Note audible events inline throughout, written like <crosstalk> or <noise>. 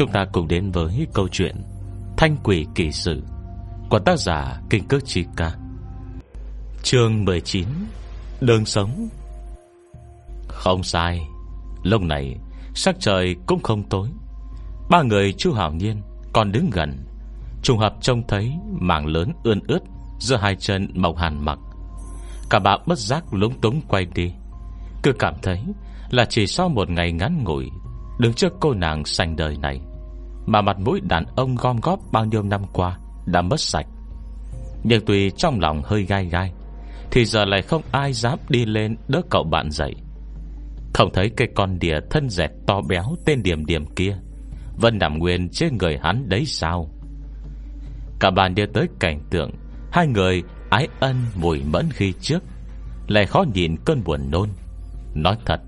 Chúng ta cùng đến với câu chuyện Thanh quỷ kỳ sự Của tác giả Kinh Cước Chi Ca. Chương 19 Đường sống. Không sai, Lúc này Sắc trời cũng không tối. Ba người chu hảo nhiên Còn đứng gần, Trùng hợp trông thấy mảng lớn ươn ướt Giữa hai chân mộc hàn mặc. Cả bà bất giác lúng túng quay đi, Cứ cảm thấy Là chỉ sau một ngày ngắn ngủi Đứng trước cô nàng sanh đời này. Mà mặt mũi đàn ông gom góp Bao nhiêu năm qua Đã mất sạch. Nhưng tuy trong lòng hơi gai gai, Thì giờ lại không ai dám đi lên Đỡ cậu bạn dậy. Không thấy cây con đỉa thân dẹt to béo Tên điểm điểm kia, Vẫn nằm nguyên trên người hắn đấy sao? Cả bàn đưa tới cảnh tượng, Hai người ái ân mùi mẫn khi trước, Lại khó nhìn cơn buồn nôn. Nói thật,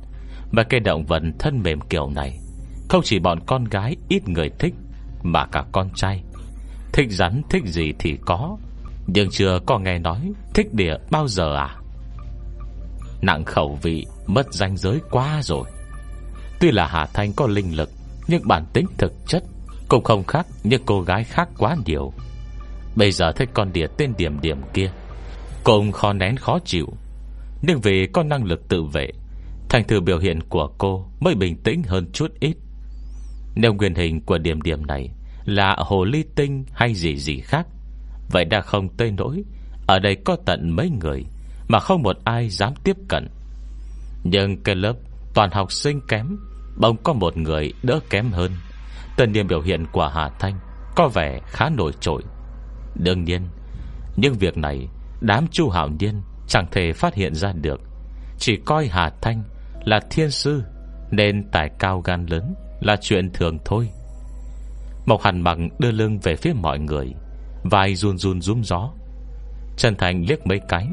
Mà cây động vật thân mềm kiểu này không chỉ bọn con gái ít người thích Mà cả con trai. Thích rắn, thích gì thì có, Nhưng chưa có nghe nói Thích địa bao giờ à? Nặng khẩu vị, Mất danh giới quá rồi. Tuy là Hà Thanh có linh lực, Nhưng bản tính thực chất Cũng không khác những cô gái khác quá nhiều. Bây giờ thấy con đỉa tên điểm điểm kia Cũng khó nén khó chịu. Nhưng vì có năng lực tự vệ, Thành thử biểu hiện của cô Mới bình tĩnh hơn chút ít. Nếu nguyên hình của điểm điểm này Là hồ ly tinh hay gì gì khác, Vậy đã không tê nỗi Ở đây có tận mấy người Mà không một ai dám tiếp cận. Nhưng cái lớp toàn học sinh kém, Bỗng có một người đỡ kém hơn. Tần điểm biểu hiện của Hà Thanh Có vẻ khá nổi trội. Đương nhiên Nhưng việc này Đám chu hảo niên Chẳng thể phát hiện ra được. Chỉ coi Hà Thanh là thiên sư Nên tài cao gan lớn. Là chuyện thường thôi. Mộc hàn bằng đưa lưng về phía mọi người, Vai run run rúm gió. Trần Thành liếc mấy cái,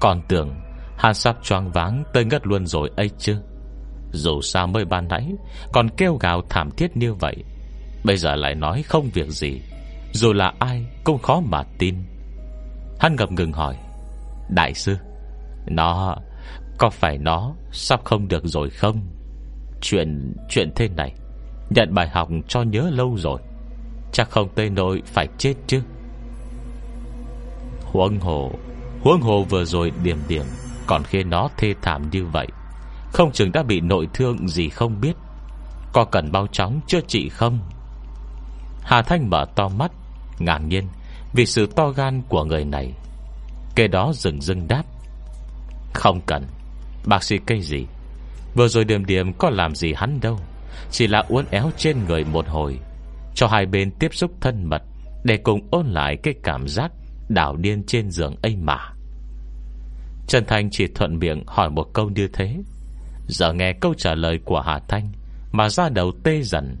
Còn tưởng Hàn sắp choáng váng tới ngất luôn rồi ấy chứ. Dù sao mới ban nãy, Còn kêu gào thảm thiết như vậy, Bây giờ lại nói không việc gì, Dù là ai cũng khó mà tin. Hắn ngập ngừng hỏi, Đại sư, Nó, Có phải nó Sắp không được rồi không? Chuyện Chuyện thế này Nhận bài học cho nhớ lâu rồi. Chắc không tê nội phải chết chứ. Huống hồ Huống hồ vừa rồi điểm điểm Còn khi nó thê thảm như vậy. Không chừng đã bị nội thương gì không biết. Có cần bao chóng chữa trị không? Hà Thanh mở to mắt, Ngạc nhiên Vì sự to gan của người này. Kê đó dừng dưng đáp. Không cần. Bác sĩ cây gì? Vừa rồi điểm điểm có làm gì hắn đâu? Chỉ là uốn éo trên người một hồi, Cho hai bên tiếp xúc thân mật Để cùng ôn lại cái cảm giác Đảo điên trên giường ấy mà. Trần Thành chỉ thuận miệng hỏi một câu như thế. Giờ nghe câu trả lời của Hà Thanh Mà ra đầu tê dần,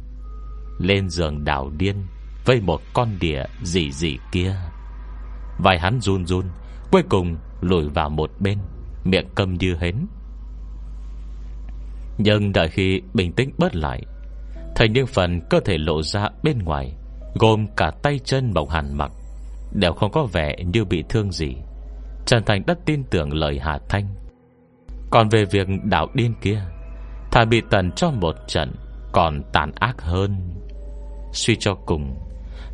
Lên giường đảo điên Với một con đỉa gì gì kia. Vai hắn run run, Cuối cùng lùi vào một bên, Miệng câm như hến. Nhưng đợi khi bình tĩnh bớt lại, Thành những phần cơ thể lộ ra bên ngoài, Gồm cả tay chân bọc hàn mặc, Đều không có vẻ như bị thương gì Trần Thành đã tin tưởng lời Hà Thanh. Còn về việc đảo điên kia, Thà bị tần cho một trận Còn tàn ác hơn. Suy cho cùng,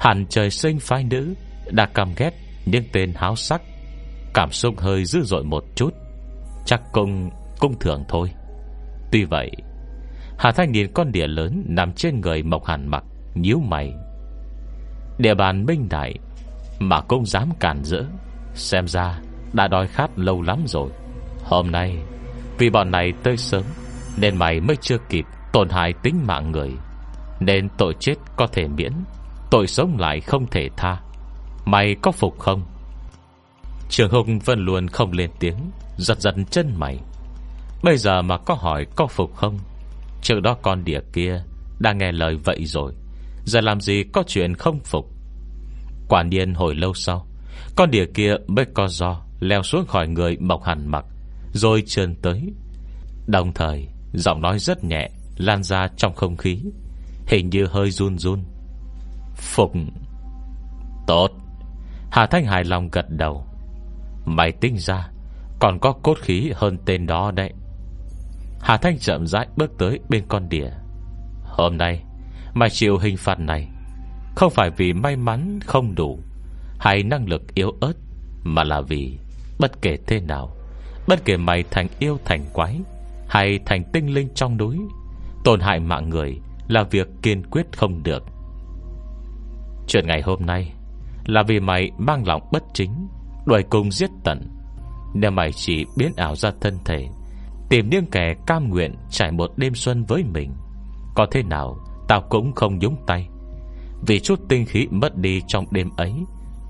Hẳn trời sinh phái nữ Đã căm ghét những tên háo sắc, Cảm xúc hơi dữ dội một chút, Chắc cũng cũng thường thôi. Tuy vậy, Hà Thanh nhìn con đĩa lớn Nằm trên người Mộc Hàn mặc, nhíu mày. Địa bàn minh đại Mà cũng dám cản rỡ, Xem ra đã đói khát lâu lắm rồi. Hôm nay, Vì bọn này tới sớm, Nên mày mới chưa kịp tổn hại tính mạng người. Nên tội chết có thể miễn, Tội sống lại không thể tha. Mày có phục không? Trường Hùng vẫn luôn không lên tiếng, Giật giật chân mày. Bây giờ mà có hỏi có phục không? Trước đó con đỉa kia Đã nghe lời vậy rồi. Giờ làm gì có chuyện không phục? Quả nhiên hồi lâu sau, Con đỉa kia mới co do, Leo xuống khỏi người mộc hẳn mặc, Rồi trơn tới. Đồng thời, giọng nói rất nhẹ, Lan ra trong không khí, Hình như hơi run run. Phục. Tốt. Hà Thanh hài lòng gật đầu. Mày tính ra, Còn có cốt khí hơn tên đó đấy. Hà Thanh chậm rãi bước tới bên con đỉa Hôm nay Mà chịu hình phạt này. Không phải vì may mắn không đủ, Hay năng lực yếu ớt, Mà là vì Bất kể thế nào, Bất kể mày thành yêu thành quái, Hay thành tinh linh trong núi, Tổn hại mạng người Là việc kiên quyết không được. Chuyện ngày hôm nay Là vì mày mang lòng bất chính, Đuổi cùng giết tận. Nếu mày chỉ biến ảo ra thân thể Tìm những kẻ cam nguyện Trải một đêm xuân với mình. Có thế nào, Tao cũng không nhúng tay. Vì chút tinh khí mất đi trong đêm ấy,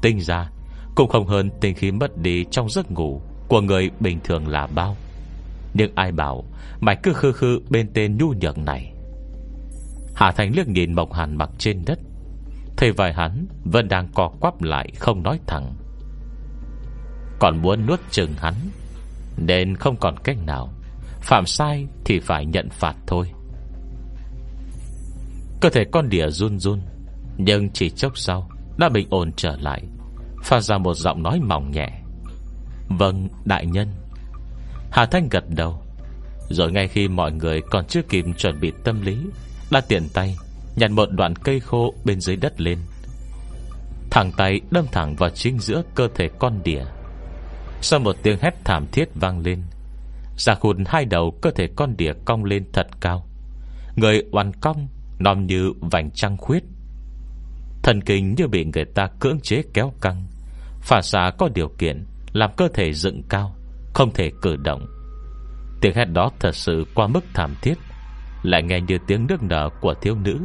Tinh ra Cũng không hơn tinh khí mất đi trong giấc ngủ Của người bình thường là bao. Nhưng ai bảo Mày cứ khư khư bên tên nhu nhược này? Hà Thành liếc nhìn Mộc Hàn mặc trên đất. Thầy vài hắn Vẫn đang co quắp lại không nói thẳng. Còn muốn nuốt chừng hắn, Nên không còn cách nào. Phạm sai thì phải nhận phạt thôi. Cơ thể con đỉa run run, Nhưng chỉ chốc sau Đã bình ổn trở lại, Phát ra một giọng nói mỏng nhẹ. Vâng đại nhân. Hà Thanh gật đầu, Rồi ngay khi mọi người còn chưa kịp chuẩn bị tâm lý, Đã tiện tay Nhặt một đoạn cây khô bên dưới đất lên. Thẳng tay đâm thẳng vào chính giữa cơ thể con đỉa Sau một tiếng hét thảm thiết vang lên Giả khụt hai đầu cơ thể con đỉa cong lên thật cao. Người oằn cong, Nòm như vành trăng khuyết. Thần kinh như bị người ta cưỡng chế kéo căng. Phản xạ có điều kiện Làm cơ thể dựng cao, Không thể cử động. Tiếng hét đó thật sự qua mức thảm thiết. Lại nghe như tiếng nước nở của thiếu nữ.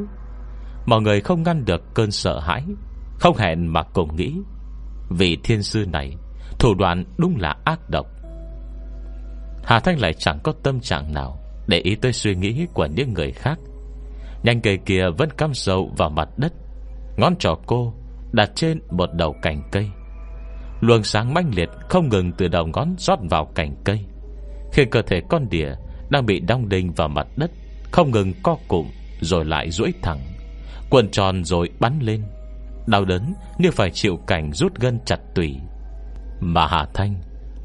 Mọi người không ngăn được cơn sợ hãi, Không hẹn mà cùng nghĩ. Vì thiên sư này, Thủ đoạn đúng là ác độc. Hà Thanh lại chẳng có tâm trạng nào Để ý tới suy nghĩ của những người khác. Nhanh cây kia vẫn cắm sâu vào mặt đất. Ngón trỏ cô Đặt trên một đầu cành cây. Luồng sáng mãnh liệt Không ngừng từ đầu ngón rót vào cành cây Khi cơ thể con đỉa Đang bị đong đinh vào mặt đất, Không ngừng co cụm Rồi lại duỗi thẳng Quần tròn rồi bắn lên. Đau đớn như phải chịu cảnh rút gân chặt tủy. Mà Hà Thanh,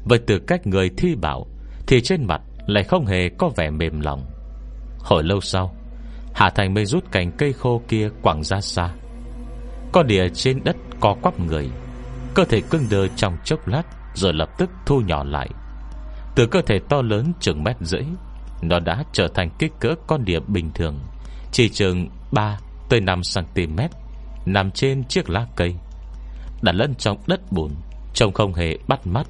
Với từ cách người thi bảo thì trên mặt lại không hề có vẻ mềm lòng. Hồi lâu sau, Hà Thành mới rút cành cây khô kia quẳng ra xa. Con đìa trên đất co quắp người, Cơ thể cưng đơ trong chốc lát Rồi lập tức thu nhỏ lại. Từ cơ thể to lớn chừng mét rưỡi, Nó đã trở thành kích cỡ con đỉa bình thường, Chỉ chừng 3 tới 5cm Nằm trên chiếc lá cây Đặt lẫn trong đất bùn, Trông không hề bắt mắt.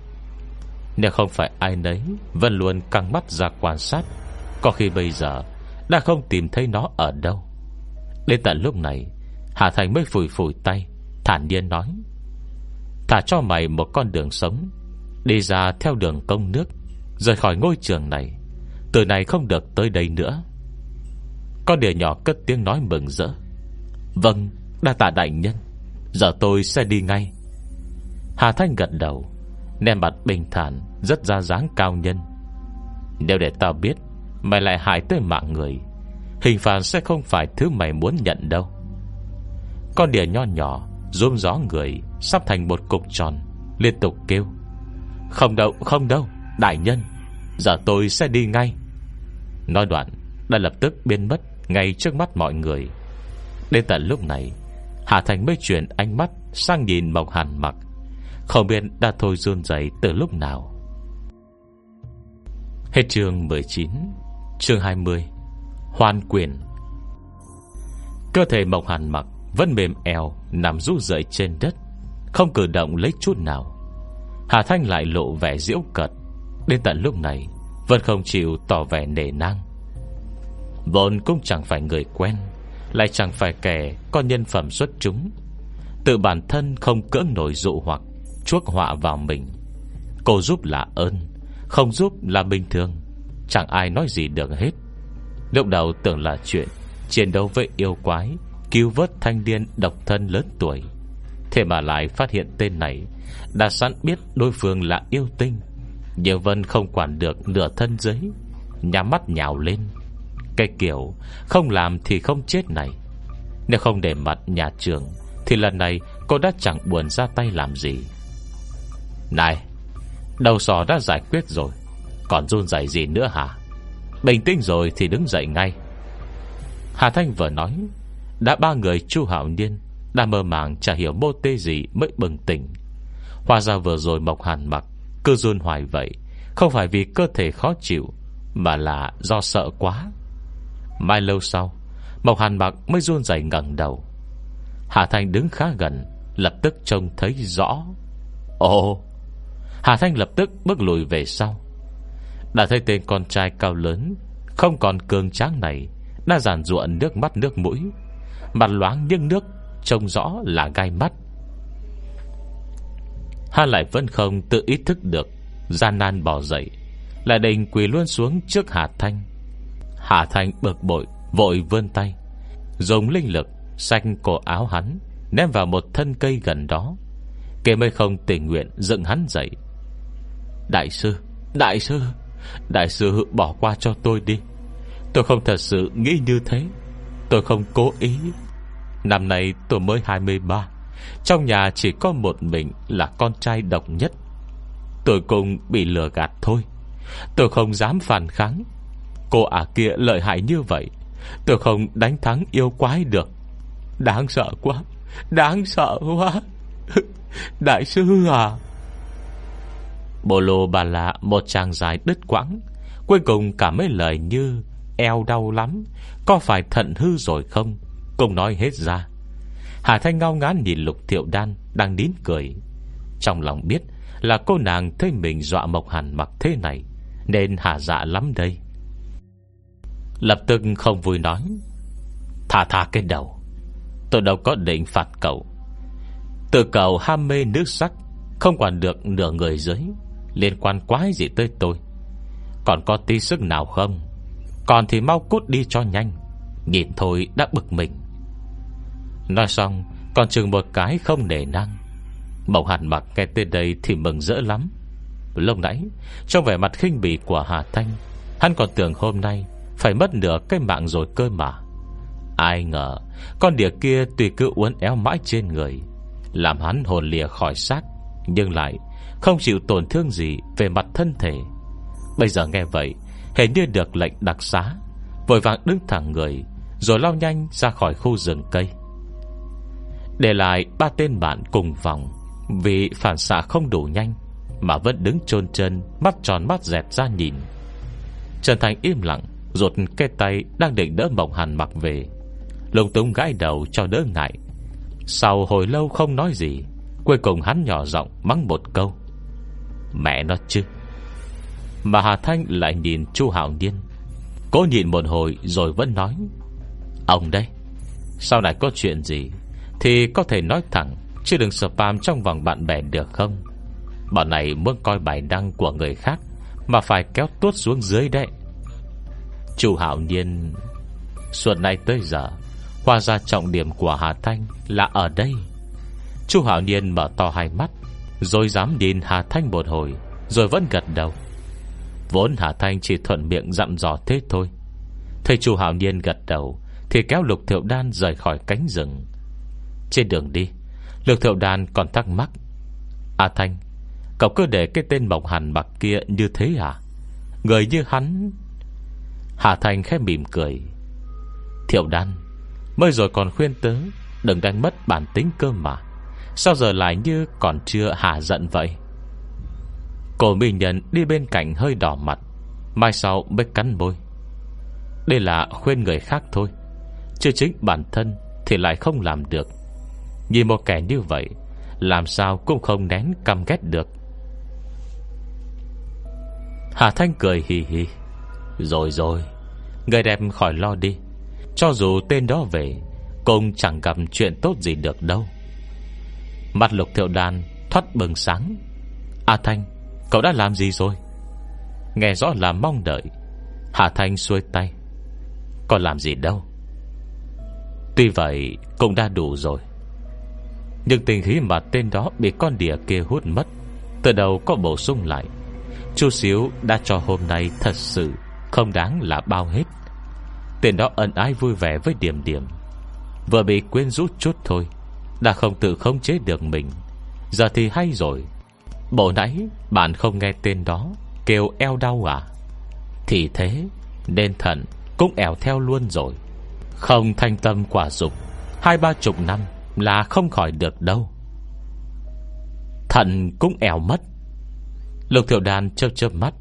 Nếu không phải ai nấy Vẫn luôn căng mắt ra quan sát, Có khi bây giờ Đã không tìm thấy nó ở đâu. Đến tận lúc này, Hà Thành mới phủi phủi tay, Thản nhiên nói, Thả cho mày một con đường sống, Đi ra theo đường công nước, Rời khỏi ngôi trường này. Từ này không được tới đây nữa. Con đỉa nhỏ cất tiếng nói mừng rỡ Vâng Đa tạ đại nhân, Giờ tôi sẽ đi ngay. Hà Thanh gật đầu Ném mặt bình thản, Rất ra dáng cao nhân. Nếu để tao biết, Mày lại hại tới mạng người, Hình phạt sẽ không phải thứ mày muốn nhận đâu. Con đỉa nho nhỏ Rôm gió người, Sắp thành một cục tròn, Liên tục kêu. Không đâu không đâu, Đại nhân, Giờ tôi sẽ đi ngay. Nói đoạn, Đã lập tức biến mất Ngay trước mắt mọi người. Đến tận lúc này, Hà Thành mới chuyển ánh mắt Sang nhìn Mộc Hàn mặc. Không biết đã thôi run dậy từ lúc nào. Hết chương 19 Chương 20 Hoàn quyền. Cơ thể Mộc Hàn mặc Vẫn mềm eo, Nằm rú dậy trên đất, Không cử động lấy chút nào. Hà Thanh lại lộ vẻ diễu cật Đến tận lúc này, Vẫn không chịu tỏ vẻ nề nang. Vốn cũng chẳng phải người quen, lại chẳng phải kẻ có nhân phẩm xuất chúng. Tự bản thân không cỡ nổi dụ hoặc. Chuốc họa vào mình. Cô giúp là ơn Không giúp là bình thường. Chẳng ai nói gì được hết. Lúc đầu tưởng là chuyện Chiến đấu với yêu quái Cứu vớt thanh niên độc thân lớn tuổi. Thế mà lại phát hiện tên này Đã sẵn biết đối phương là yêu tinh. Nhưng Vân không quản được nửa thân giấy, Nhắm mắt nhào lên. Cái kiểu Không làm thì không chết này. Nếu không để mặt nhà trường Thì lần này cô đã chẳng buồn ra tay làm gì. Này, Đầu sò đã giải quyết rồi, Còn run rẩy gì nữa hả? Bình tĩnh rồi thì đứng dậy ngay. Hà Thanh vừa nói, Đã ba người chu hảo niên, Đã mơ màng chả hiểu mô tê gì mới bừng tỉnh. Hoa ra vừa rồi Mộc Hàn mặc, Cứ run hoài vậy, Không phải vì cơ thể khó chịu, Mà là do sợ quá. Mai lâu sau, Mộc Hàn mặc mới run rẩy ngẩng đầu. Hà Thanh đứng khá gần, Lập tức trông thấy rõ. Ồ Hà Thanh lập tức bước lùi về sau. Đã thấy tên con trai cao lớn, Không còn cường tráng này, Đã giàn ruộng nước mắt nước mũi. Mặt loáng nghiêng nước, Trông rõ là gai mắt. Hà lại vẫn không tự ý thức được, Gian nan bỏ dậy, Lại đành quỳ luôn xuống trước Hà Thanh. Hà Thanh bực bội, Vội vươn tay, Dùng linh lực Xanh cổ áo hắn, Ném vào một thân cây gần đó. Kê mới không tình nguyện dựng hắn dậy Đại sư Đại sư Đại sư bỏ qua cho tôi đi. Tôi không thật sự nghĩ như thế. Tôi không cố ý. Năm nay tôi mới 23 Trong nhà chỉ có một mình Là con trai độc nhất. Tôi cũng bị lừa gạt thôi. Tôi không dám phản kháng. Cô ả kia lợi hại như vậy, Tôi không đánh thắng yêu quái được. Đáng sợ quá, Đáng sợ quá. <laughs> Đại sư à. Bồ lô bà lạ, một chàng dài đứt quãng, Cuối cùng cả mấy lời như, Eo đau lắm, Có phải thận hư rồi không? Cùng nói hết ra. Hà Thanh ngao ngán nhìn lục thiệu đan Đang nín cười. Trong lòng biết là cô nàng thấy mình dọa Mộc Hàn mặc thế này, Nên hà dạ lắm đây. Lập tức không vui nói Thả thả cái đầu, Tôi đâu có định phạt cậu. Từ cậu ham mê nước sắc Không quản được nửa người dưới Liên quan quái gì tới tôi? Còn có tí sức nào không? Còn thì mau cút đi cho nhanh. Nhìn thôi, đã bực mình. Nói xong, Còn chừng một cái không nể năng Mộng hạt mặc nghe tên đây thì mừng rỡ lắm. Lúc nãy, Trong vẻ mặt khinh bỉ của Hà Thanh, Hắn còn tưởng hôm nay Phải mất nửa cái mạng rồi cơ mà. Ai ngờ, Con đỉa kia tùy cứ uốn éo mãi trên người, Làm hắn hồn lìa khỏi xác, Nhưng lại không chịu tổn thương gì Về mặt thân thể. Bây giờ nghe vậy Hình như được lệnh đặc xá, Vội vàng đứng thẳng người, Rồi lao nhanh ra khỏi khu rừng cây. Để lại ba tên bạn cùng vòng Vì phản xạ không đủ nhanh Mà vẫn đứng chôn chân, Mắt tròn mắt dẹt ra nhìn. Trần Thành im lặng Rột cái tay đang định đỡ Mộng Hàn mặc về. Lùng túng gãi đầu cho đỡ ngại. Sau hồi lâu không nói gì, Cuối cùng hắn nhỏ giọng mắng một câu. Mẹ nó chứ. Mà Hà Thanh lại nhìn chu Hảo Niên Cố nhìn một hồi rồi vẫn nói, Ông đây, Sau này có chuyện gì Thì có thể nói thẳng, Chứ đừng spam trong vòng bạn bè được không? Bọn này muốn coi bài đăng của người khác Mà phải kéo tuốt xuống dưới đấy. Chu Hảo Niên Suốt nay tới giờ Hoa ra trọng điểm của Hà Thanh Là ở đây. Chu Hảo Niên mở to hai mắt rồi dám nhìn Hà Thanh một hồi, Rồi vẫn gật đầu. Vốn Hà Thanh chỉ thuận miệng dặn dò thế thôi. Thầy chủ Hảo Niên gật đầu, Thì kéo Lục Thiệu Đan rời khỏi cánh rừng. Trên đường đi, Lục Thiệu Đan còn thắc mắc À Thanh, Cậu cứ để cái tên mộng hàn bạc kia như thế à? Người như hắn? Hà Thanh khẽ mỉm cười, Thiệu Đan, Mới rồi còn khuyên tớ Đừng đánh mất bản tính cơ mà. Sao giờ lại như còn chưa hạ giận vậy? Cổ mỹ nhân đi bên cạnh hơi đỏ mặt. Mai sau mới cắn môi. Đây là khuyên người khác thôi. Chứ chính bản thân Thì lại không làm được. Nhìn một kẻ như vậy, Làm sao cũng không nén căm ghét được. Hà Thanh cười hì hì. Rồi rồi, Người đẹp khỏi lo đi. Cho dù tên đó về, Cũng chẳng gặp chuyện tốt gì được đâu. Mặt lục thiệu đàn Thoát bừng sáng. A Thanh, Cậu đã làm gì rồi? Nghe rõ là mong đợi. Hà Thanh xuôi tay. Còn làm gì đâu. Tuy vậy, cũng đã đủ rồi. Nhưng tình khí mà tên đó Bị con đỉa kia hút mất, Từ đầu có bổ sung lại. Chu xíu đã cho hôm nay Thật sự không đáng là bao hết. Tên đó ân ái vui vẻ với điểm điểm. Vừa bị quên rút chút thôi đã không tự khống chế được mình. Giờ thì hay rồi. Bộ nãy bạn không nghe tên đó, Kêu eo đau à? Thì thế Nên thận cũng ẻo theo luôn rồi. Không thanh tâm quả dục, Hai ba chục năm Là không khỏi được đâu. Thận cũng ẻo mất. Lục thiệu đàn chớp chớp mắt.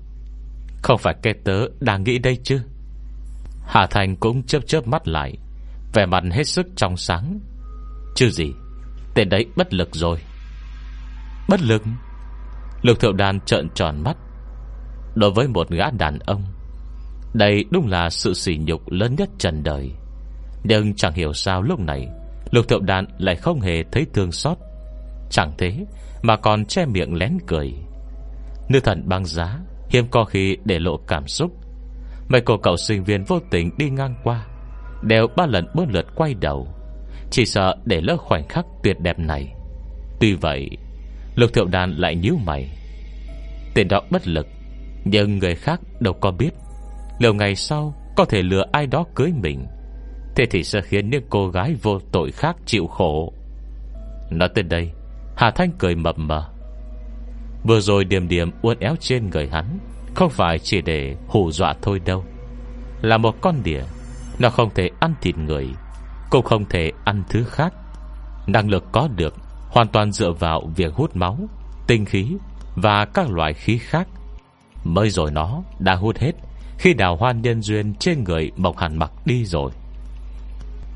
Không phải kê tớ đang nghĩ đây chứ? Hà Thành cũng chớp chớp mắt lại, Vẻ mặt hết sức trong sáng. Chứ gì? Tên đấy bất lực rồi. Bất lực? Lục thiệu đàn trợn tròn mắt. Đối với một gã đàn ông Đây đúng là sự sỉ nhục lớn nhất trần đời. Nhưng chẳng hiểu sao lúc này Lục thiệu đàn lại không hề thấy thương xót. Chẳng thế Mà còn che miệng lén cười. Nữ thần băng giá Hiếm có khi để lộ cảm xúc. Mấy cô cậu sinh viên vô tình đi ngang qua Đều ba lần bốn lượt quay đầu chỉ sợ để lỡ khoảnh khắc tuyệt đẹp này. Tuy vậy, Lục thiệu đàn lại nhíu mày. Tên đó bất lực, Nhưng người khác đâu có biết. Liệu ngày sau có thể lừa ai đó cưới mình? Thế thì sẽ khiến những cô gái vô tội khác chịu khổ. Nói tới đây, Hà Thanh cười mập mờ. Vừa rồi điểm điểm uốn éo trên người hắn, Không phải chỉ để hù dọa thôi đâu. Là một con đỉa, Nó không thể ăn thịt người. Cô không thể ăn thứ khác. Năng lực có được Hoàn toàn dựa vào việc hút máu, Tinh khí Và các loại khí khác. Mới rồi nó đã hút hết. Khi đào hoa nhân duyên trên người Mộc Hàn mặc đi rồi.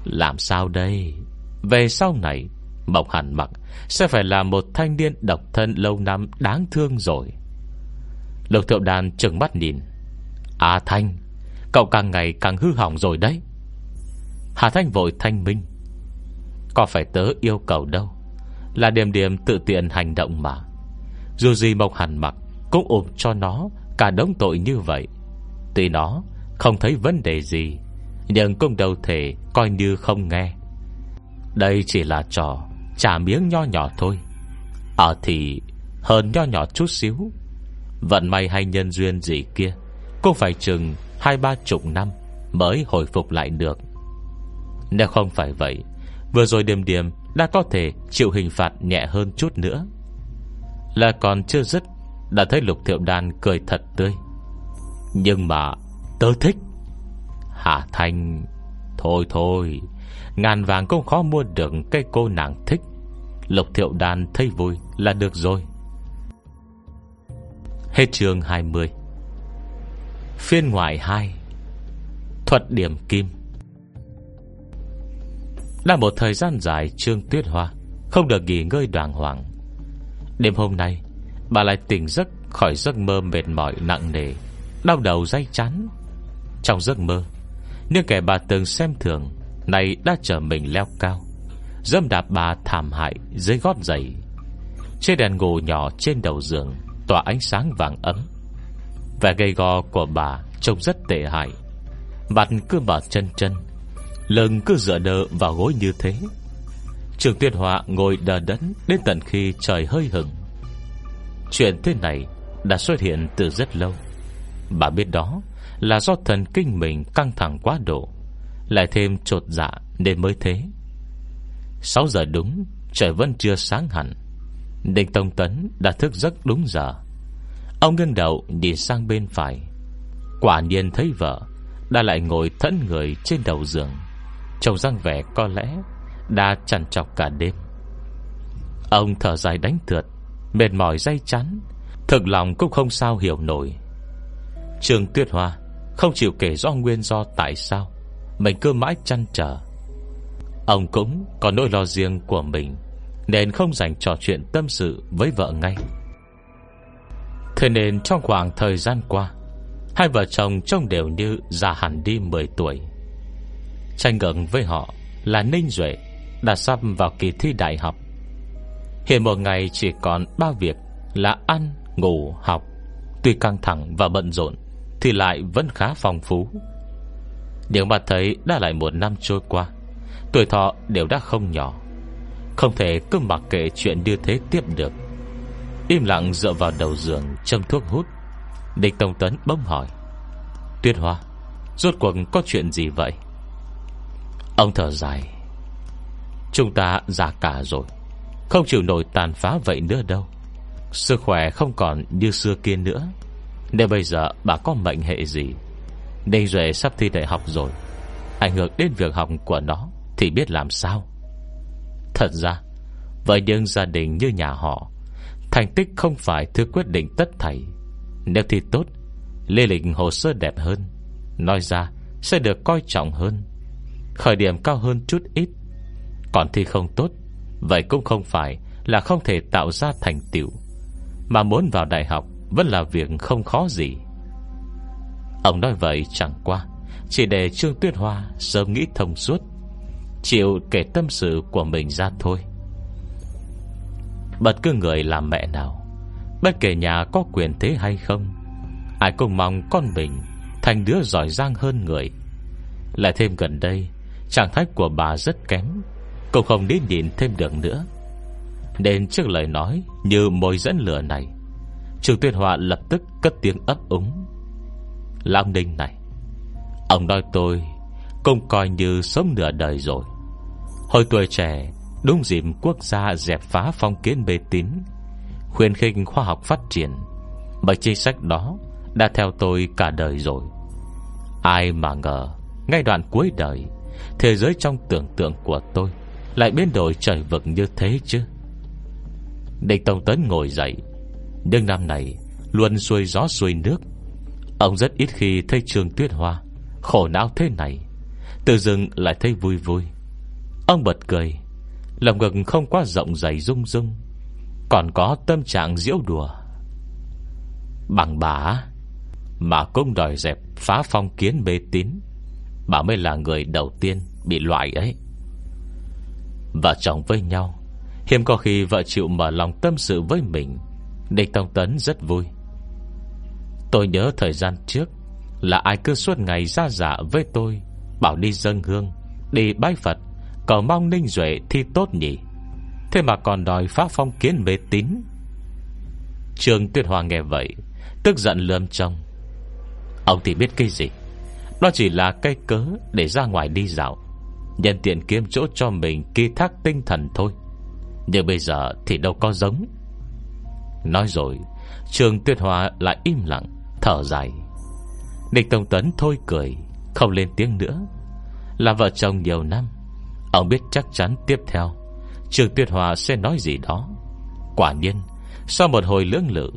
Làm sao đây? Về sau này, Mộc Hàn mặc Sẽ phải là một thanh niên độc thân lâu năm đáng thương rồi. Lục thiệu đàn trừng mắt nhìn. À Thanh, Cậu càng ngày càng hư hỏng rồi đấy. Hà Thanh vội thanh minh. Có phải tớ yêu cầu đâu? Là điểm điểm tự tiện hành động mà. Dù gì Mộc Hàn mặc Cũng ôm cho nó Cả đống tội như vậy. Tuy nó không thấy vấn đề gì, Nhưng cũng đâu thể coi như không nghe. Đây chỉ là trò Trả miếng nho nhỏ thôi. Ở thì hơn nho nhỏ chút xíu. Vận may hay nhân duyên gì kia Cũng phải chừng Hai ba chục năm Mới hồi phục lại được. Nếu không phải vậy, Vừa rồi điểm điểm đã có thể chịu hình phạt nhẹ hơn chút nữa. Là còn chưa dứt, Đã thấy lục thiệu đan cười thật tươi. Nhưng mà, Tớ thích. Hạ Thanh, Thôi thôi, Ngàn vàng cũng khó mua được Cây cô nàng thích. Lục thiệu đan thấy vui là được rồi. Hết chương 20 Phiên ngoại 2 Thuật điểm kim. Đã một thời gian dài Trương Tuyết Hoa Không được nghỉ ngơi đoàn hoàng. Đêm hôm nay, Bà lại tỉnh giấc khỏi giấc mơ mệt mỏi nặng nề, Đau đầu dây chán. Trong giấc mơ Nhưng kẻ bà từng xem thường Này đã trở mình leo cao Dâm đạp bà thảm hại dưới gót giày. Trên đèn ngủ nhỏ trên đầu giường Tỏa ánh sáng vàng ấm. Vẻ gây go của bà Trông rất tệ hại, Mặt cứ mở chân chân. Lưng cứ dựa đờ vào gối như thế. Trường tuyên họa ngồi đờ đẫn Đến tận khi trời hơi hừng Chuyện thế này Đã xuất hiện từ rất lâu. Bà biết đó là do thần kinh mình căng thẳng quá độ, Lại thêm trột dạ nên mới thế. 6 giờ đúng, Trời vẫn chưa sáng hẳn. Đinh Tông Tấn đã thức giấc đúng giờ. Ông ngưng đầu nhìn sang bên phải. Quả nhiên thấy vợ, Đã lại ngồi thẫn người trên đầu giường. Trông răng vẻ có lẽ Đã chăn chọc cả đêm. Ông thở dài đánh thượt, Mệt mỏi dây chắn Thực lòng cũng không sao hiểu nổi. Trường Tuyết Hoa Không chịu kể rõ nguyên do tại sao Mình cứ mãi chăn trở. Ông cũng có nỗi lo riêng của mình, Nên không dành trò chuyện tâm sự với vợ ngay. Thế nên trong khoảng thời gian qua, Hai vợ chồng trông đều như già hẳn đi 10 tuổi. Tranh ngưỡng với họ là Ninh Duệ Đã sắp vào kỳ thi đại học. Hiện một ngày chỉ còn ba việc là ăn, ngủ, học. Tuy căng thẳng và bận rộn Thì lại vẫn khá phong phú. Nhưng mà thấy đã lại một năm trôi qua Tuổi thọ đều đã không nhỏ. Không thể cứ mặc kệ chuyện như thế tiếp được. Im lặng dựa vào đầu giường Châm thuốc hút Địch Tông Tấn bỗng hỏi Tuyết Hoa Rốt cuộc có chuyện gì vậy? Ông thở dài. Chúng ta già cả rồi, Không chịu nổi tàn phá vậy nữa đâu. Sức khỏe không còn như xưa kia nữa. Nếu bây giờ bà có mệnh hệ gì? Đây Duệ sắp thi đại học rồi, Ảnh hưởng đến việc học của nó thì biết làm sao? Thật ra, Với những gia đình như nhà họ, Thành tích không phải thứ quyết định tất thảy. Nếu thi tốt, Lê lịch hồ sơ đẹp hơn, Nói ra sẽ được coi trọng hơn. Khởi điểm cao hơn chút ít. Còn thi không tốt, Vậy cũng không phải là không thể tạo ra thành tựu. Mà muốn vào đại học Vẫn là việc không khó gì. Ông nói vậy chẳng qua, Chỉ để Trương Tuyết Hoa Sớm nghĩ thông suốt, Chịu kể tâm sự của mình ra thôi. Bất cứ người làm mẹ nào, Bất kể nhà có quyền thế hay không, Ai cũng mong con mình Thành đứa giỏi giang hơn người. Lại thêm gần đây Trạng thái của bà rất kém Cũng không đến nhìn thêm được nữa. Nên trước lời nói, Như môi dẫn lửa này Trường tuyên họa lập tức cất tiếng ấp úng. Lão Ninh này, Ông nói tôi Cũng coi như sống nửa đời rồi. Hồi tuổi trẻ, Đúng dịp quốc gia dẹp phá phong kiến bê tín, Khuyên khinh khoa học phát triển, Bởi chính sách đó Đã theo tôi cả đời rồi. Ai mà ngờ, Ngay đoạn cuối đời Thế giới trong tưởng tượng của tôi Lại biến đổi trời vực như thế chứ? Địch Tông Tấn ngồi dậy. Nhưng năm này, Luôn xuôi gió xuôi nước. Ông rất ít khi thấy trường tuyết hoa. Khổ não thế này. Tự dưng lại thấy vui vui. Ông bật cười. Lòng ngực không quá rộng dày rung rung. Còn có tâm trạng diễu đùa. Bằng bà Mà cũng đòi dẹp Phá phong kiến bê tín. Bà mới là người đầu tiên Bị loại ấy. Vợ chồng với nhau, Hiếm có khi vợ chịu mở lòng tâm sự với mình. Địch Tông Tấn rất vui. Tôi nhớ thời gian trước Là ai cứ suốt ngày ra giả với tôi, Bảo đi dâng hương, Đi bái Phật, Cầu mong Ninh Duệ thi tốt nhỉ. Thế mà còn đòi phá phong kiến mê tín. Trường Tuyết hòa nghe vậy, Tức giận lườm trong Ông thì biết cái gì? Đó chỉ là cây cớ để ra ngoài đi dạo. Nhân tiện kiếm chỗ cho mình Kỳ thác tinh thần thôi. Nhưng bây giờ thì đâu có giống. Nói rồi, Trường Tuyết hòa lại im lặng, Thở dài. Địch Tông Tấn thôi cười, Không lên tiếng nữa. Là vợ chồng nhiều năm, Ông biết chắc chắn tiếp theo, Trường Tuyết Hòa sẽ nói gì đó. Quả nhiên, Sau một hồi lưỡng lự,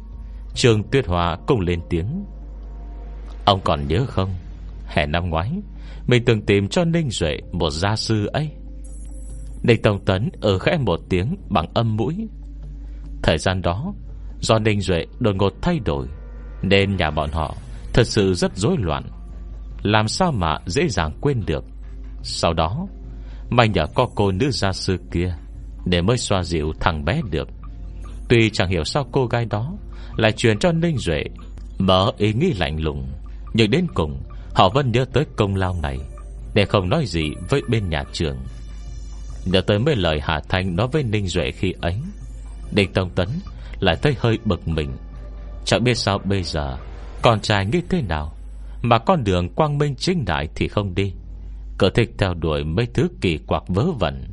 Trường Tuyết Hòa cũng lên tiếng. Ông còn nhớ không? Hè năm ngoái, Mình từng tìm cho Ninh Duệ một gia sư ấy. Ninh Tông Tấn ở khẽ một tiếng bằng âm mũi. Thời gian đó, Do Ninh Duệ đột ngột thay đổi, Nên nhà bọn họ Thật sự rất rối loạn. Làm sao mà dễ dàng quên được? Sau đó, May nhờ có cô nữ gia sư kia Để mới xoa dịu thằng bé được. Tuy chẳng hiểu sao cô gái đó Lại truyền cho Ninh Duệ Mở ý nghĩ lạnh lùng, Nhưng đến cùng Họ vẫn nhớ tới công lao này, Để không nói gì với bên nhà trường. Nhớ tới mấy lời Hà Thanh Nói với Ninh Duệ khi ấy Đinh Tông Tấn lại thấy hơi bực mình. Chẳng biết sao bây giờ, Con trai nghĩ thế nào, Mà con đường quang minh chính đại thì không đi. Cỡ thích theo đuổi mấy thứ kỳ quặc vớ vẩn.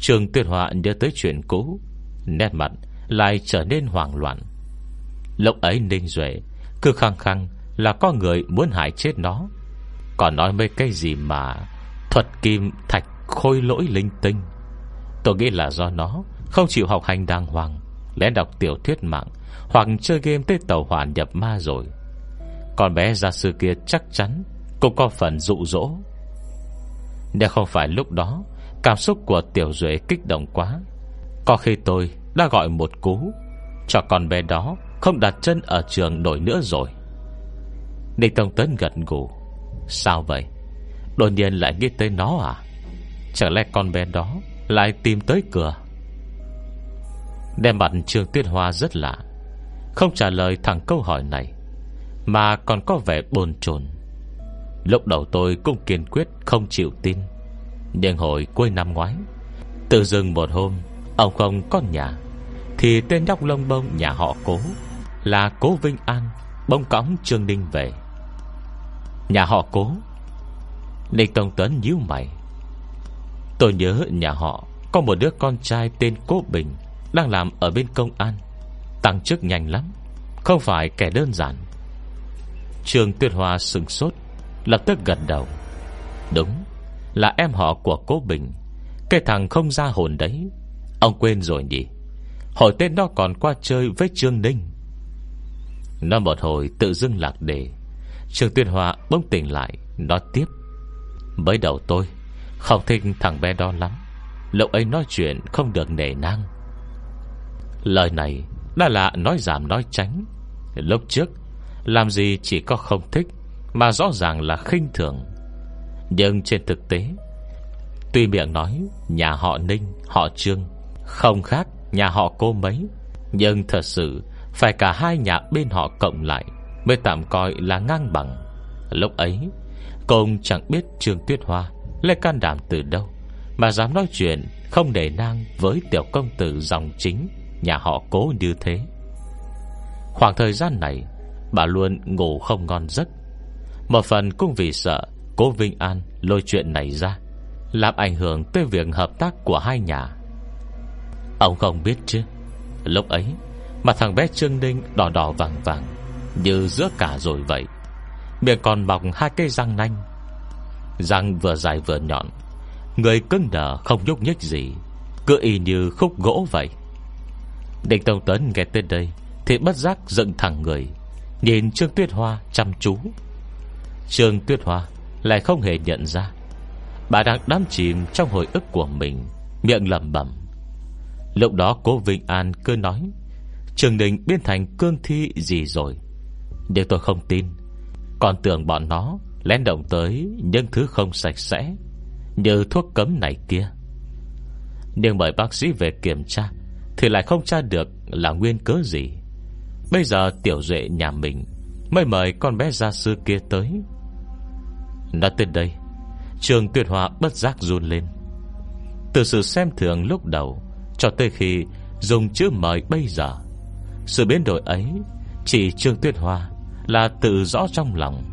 Trường tuyệt họa nhớ tới chuyện cũ, Nét mặt lại trở nên hoảng loạn. Lúc ấy Ninh Duệ Cứ khăng khăng là có người muốn hại chết nó. Còn nói mấy cái gì mà Thuật kim thạch khôi lỗi linh tinh. Tôi nghĩ là do nó Không chịu học hành đàng hoàng, Lẽ đọc tiểu thuyết mạng, Hoặc chơi game tới tàu hỏa nhập ma rồi. Còn bé gia sư kia chắc chắn Cũng có phần dụ dỗ. Nếu không phải lúc đó, Cảm xúc của Tiểu Duệ kích động quá, Có khi tôi đã gọi một cú Cho con bé đó Không đặt chân ở trường nổi nữa rồi. Ninh Tông Tuấn gật gù. Sao vậy? Đột nhiên lại nghĩ tới nó à? Chẳng lẽ con bé đó Lại tìm tới cửa? Đem mặt Trương Tuyết Hoa rất lạ. Không trả lời thẳng câu hỏi này, Mà còn có vẻ bồn chồn. Lúc đầu tôi cũng kiên quyết không chịu tin, Nhưng hồi cuối năm ngoái, Tự dưng một hôm, Ông không có nhà, Thì tên nhóc lông bông nhà họ cố Là cố Vinh An Bông cõng Trương Ninh về. Nhà họ cố. Ninh Tông Tấn nhíu mày. Tôi nhớ nhà họ Có một đứa con trai tên Cố Bình Đang làm ở bên công an. Tăng chức nhanh lắm, Không phải kẻ đơn giản. Trường Tuyệt Hòa sừng sốt, Lập tức gật đầu. Đúng, là em họ của cố Bình. Cái thằng không ra hồn đấy. Ông quên rồi nhỉ? Hồi tên nó còn qua chơi với Trương Ninh. Nó một hồi tự dưng lạc đề. Trương Tuyên Hòa bỗng tỉnh lại Nói tiếp. Mới đầu tôi Không thích thằng bé đó lắm. Lúc ấy nói chuyện không được nể năng Lời này Đã là nói giảm nói tránh. Lúc trước Làm gì chỉ có không thích Mà rõ ràng là khinh thường. Nhưng trên thực tế Tuy miệng nói Nhà họ Ninh, họ Trương Không khác nhà họ cô mấy Nhưng thật sự Phải cả hai nhà bên họ cộng lại Mới tạm coi là ngang bằng. Lúc ấy Công chẳng biết Trương Tuyết Hoa Lấy can đảm từ đâu, Mà dám nói chuyện Không để nang với tiểu công tử dòng chính, Nhà họ cố như thế. Khoảng thời gian này, Bà luôn ngủ không ngon giấc. Một phần cũng vì sợ Cố Vinh An lôi chuyện này ra, Làm ảnh hưởng tới việc hợp tác của hai nhà. Ông không biết chứ. Lúc ấy Mà thằng bé Trương Ninh đỏ đỏ vàng vàng như giữa cả rồi vậy. Miệng còn mọc hai cây răng nanh. Răng vừa dài vừa nhọn, Người cứng đờ không nhúc nhích gì, Cứ y như khúc gỗ vậy. Định Tông Tấn nghe tên đây Thì bất giác dựng thẳng người, Nhìn Trương Tuyết Hoa chăm chú. Trương Tuyết Hoa Lại không hề nhận ra, Bà đang đắm chìm trong hồi ức của mình, Miệng lẩm bẩm. Lúc đó cố Vinh An cứ nói, Trường Đình biến thành cương thi gì rồi? Nhưng tôi không tin. Còn tưởng bọn nó Lén động tới những thứ không sạch sẽ Như thuốc cấm này kia. Nhưng mời bác sĩ về kiểm tra Thì lại không tra được là nguyên cớ gì. Bây giờ tiểu duệ nhà mình Mới mời con bé gia sư kia tới. Nói tới đây, Trường tuyệt hòa bất giác run lên. Từ sự xem thường lúc đầu Cho tới khi dùng chữ mời bây giờ, Sự biến đổi ấy Chỉ Trương Tuyết Hoa là tự rõ trong lòng.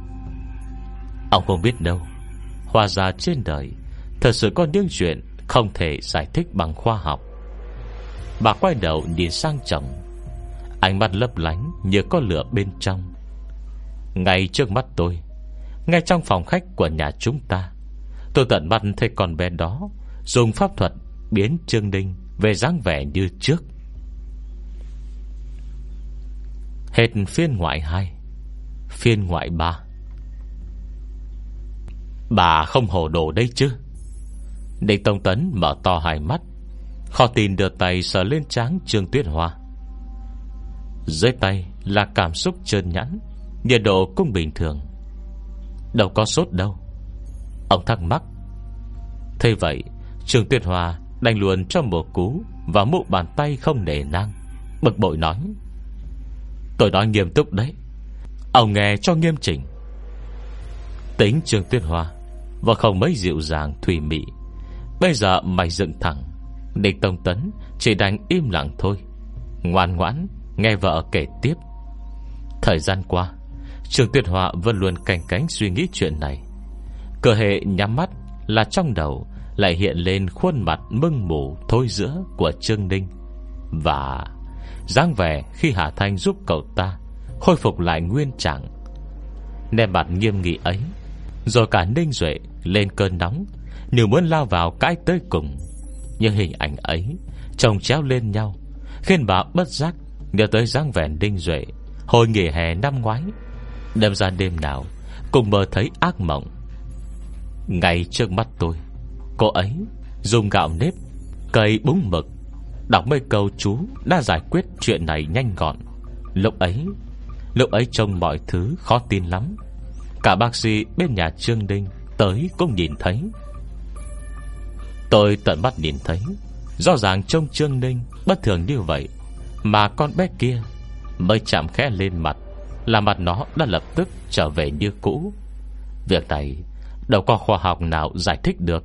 Ông không biết đâu Hòa ra trên đời Thật sự có những chuyện Không thể giải thích bằng khoa học. Bà quay đầu nhìn sang chồng, Ánh mắt lấp lánh Như có lửa bên trong. Ngay trước mắt tôi, Ngay trong phòng khách của nhà chúng ta, Tôi tận mắt thấy con bé đó Dùng pháp thuật biến Trương Đinh Về dáng vẻ như trước. Hết phiên ngoại 2 Phiên ngoại bà. Bà không hồ đồ đấy chứ? Địch Tông Tấn mở to hai mắt Khó tin đưa tay sờ lên tráng Trương Tuyết Hoa. Dưới tay là cảm xúc trơn nhẵn Nhiệt độ cũng bình thường. Đâu có sốt đâu. Ông thắc mắc. Thế vậy Trương Tuyết Hoa đánh luôn cho một cú Và mụ bàn tay không nề năng, Bực bội nói. Tôi nói nghiêm túc đấy. Ông nghe cho nghiêm chỉnh. Tính Trương Tuyết Hoa Và không mấy dịu dàng, thùy mị. Bây giờ mày dựng thẳng. Địch Tông Tấn chỉ đành im lặng thôi. Ngoan ngoãn, Nghe vợ kể tiếp. Thời gian qua Trường Tuyệt Họa vẫn luôn canh cánh suy nghĩ chuyện này. Cơ hệ nhắm mắt Là trong đầu Lại hiện lên khuôn mặt mưng mù Thôi giữa của Trương Ninh. Và dáng vẻ khi Hà Thanh giúp cậu ta Khôi phục lại nguyên trạng. Nè mặt nghiêm nghị ấy, Rồi cả Ninh Duệ lên cơn nóng, Nếu muốn lao vào cái tới cùng. Nhưng hình ảnh ấy Chồng chéo lên nhau, Khiến bà bất giác Nhớ tới dáng vẻ Ninh Duệ Hồi nghỉ hè năm ngoái. Đêm ra đêm nào Cùng mơ thấy ác mộng. Ngay trước mắt tôi, Cô ấy dùng gạo nếp, Cây búng mực, Đọc mấy câu chú đã giải quyết chuyện này nhanh gọn. Lúc ấy Lúc ấy trông mọi thứ khó tin lắm. Cả bác sĩ bên nhà Trương Đinh Tới cũng nhìn thấy. Tôi tận mắt nhìn thấy. Rõ ràng trông Trương Ninh Bất thường như vậy, Mà con bé kia Mới chạm khẽ lên mặt, Là mặt nó đã lập tức trở về như cũ. Việc này Đâu có khoa học nào giải thích được.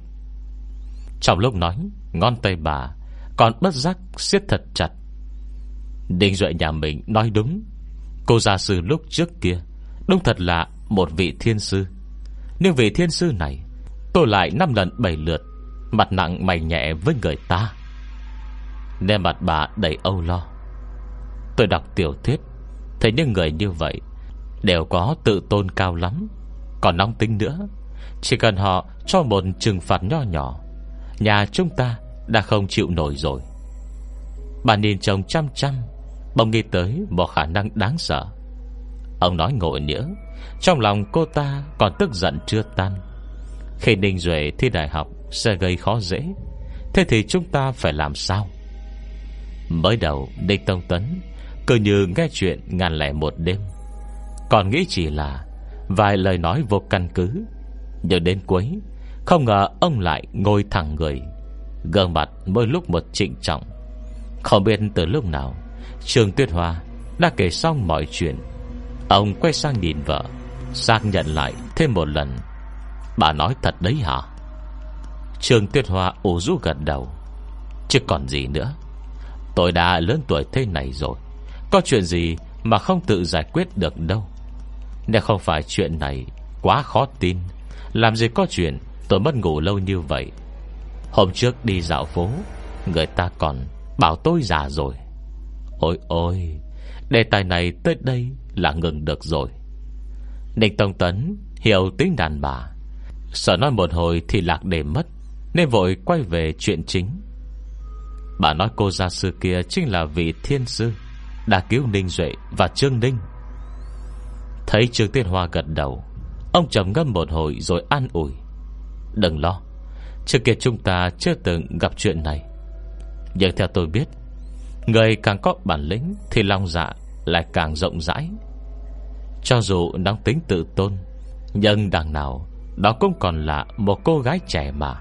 Trong lúc nói, Ngón tay bà Còn bất giác siết thật chặt. Đinh Duệ nhà mình nói đúng Cô gia sư lúc trước kia Đúng thật là một vị thiên sư. Nhưng vị thiên sư này, Tôi lại năm lần bảy lượt, Mặt nặng mày nhẹ với người ta. Nên mặt bà đầy âu lo. Tôi đọc tiểu thuyết, Thấy những người như vậy Đều có tự tôn cao lắm. Còn nóng tính nữa, Chỉ cần họ cho một trừng phạt nho nhỏ, Nhà chúng ta đã không chịu nổi rồi. Bà nhìn chồng chăm chăm Bỗng nghĩ tới một khả năng đáng sợ. Ông nói ngộ nữa Trong lòng cô ta còn tức giận chưa tan. Khi Ninh Duệ thi đại học Sẽ gây khó dễ, Thế thì chúng ta phải làm sao? Mới đầu, Đinh Tông Tấn Cứ như nghe chuyện ngàn lẻ một đêm. Còn nghĩ chỉ là Vài lời nói vô căn cứ. Nhưng đến cuối, Không ngờ ông lại ngồi thẳng người, Gương mặt mỗi lúc một trịnh trọng. Không biết từ lúc nào Trường Tuyết Hoa đã kể xong mọi chuyện. Ông quay sang nhìn vợ, Xác nhận lại thêm một lần. Bà nói thật đấy hả? Trường Tuyết Hoa ủ rũ gật đầu. Chứ còn gì nữa. Tôi đã lớn tuổi thế này rồi. Có chuyện gì mà không tự giải quyết được đâu. Nếu không phải chuyện này Quá khó tin, Làm gì có chuyện tôi mất ngủ lâu như vậy. Hôm trước đi dạo phố, Người ta còn bảo tôi già rồi. Ôi ôi, Đề tài này tới đây là ngừng được rồi. Ninh Tông Tấn Hiểu tính đàn bà. Sợ nói một hồi thì lạc đề mất, Nên vội quay về chuyện chính. Bà nói cô gia sư kia Chính là vị thiên sư, Đã cứu Ninh Duệ và Trương Ninh. Thấy Trương Tiên Hoa gật đầu, Ông trầm ngâm một hồi rồi an ủi. Đừng lo, Trước kia chúng ta chưa từng gặp chuyện này. Nhưng theo tôi biết Người càng có bản lĩnh Thì lòng dạ lại càng rộng rãi. Cho dù đang tính tự tôn, Nhưng đằng nào Đó cũng còn là một cô gái trẻ mà.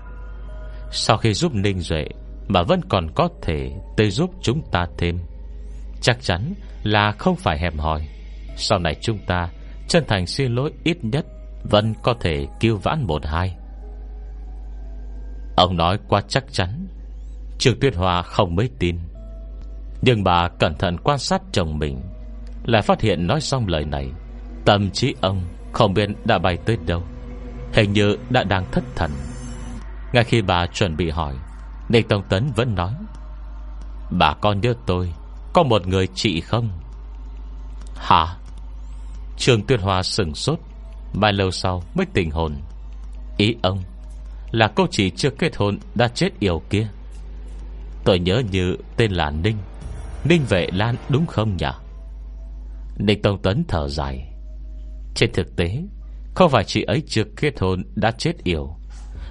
Sau khi giúp Ninh Duệ Mà vẫn còn có thể Tới giúp chúng ta thêm, Chắc chắn là không phải hẹp hòi. Sau này chúng ta Chân thành xin lỗi ít nhất Vẫn có thể cứu vãn một hai. Ông nói quá chắc chắn Trường Tuyết Hoa không mấy tin. Nhưng bà cẩn thận quan sát chồng mình, Lại phát hiện nói xong lời này, Tâm trí ông không biết đã bay tới đâu, Hình như đã đang thất thần. Ngay khi bà chuẩn bị hỏi, Ninh Tông Tấn vẫn nói, Bà con nhớ tôi, Có một người chị không? Hả? Trường Tuyết hòa sừng sốt Mai lâu sau mới tình hồn. Ý ông Là cô chị chưa kết hôn Đã chết yêu kia. Tôi nhớ như tên là Ninh. Ninh Vệ Lan đúng không nhỉ? Ninh Tông Tấn thở dài. Trên thực tế, Không phải chị ấy chưa kết hôn Đã chết yểu.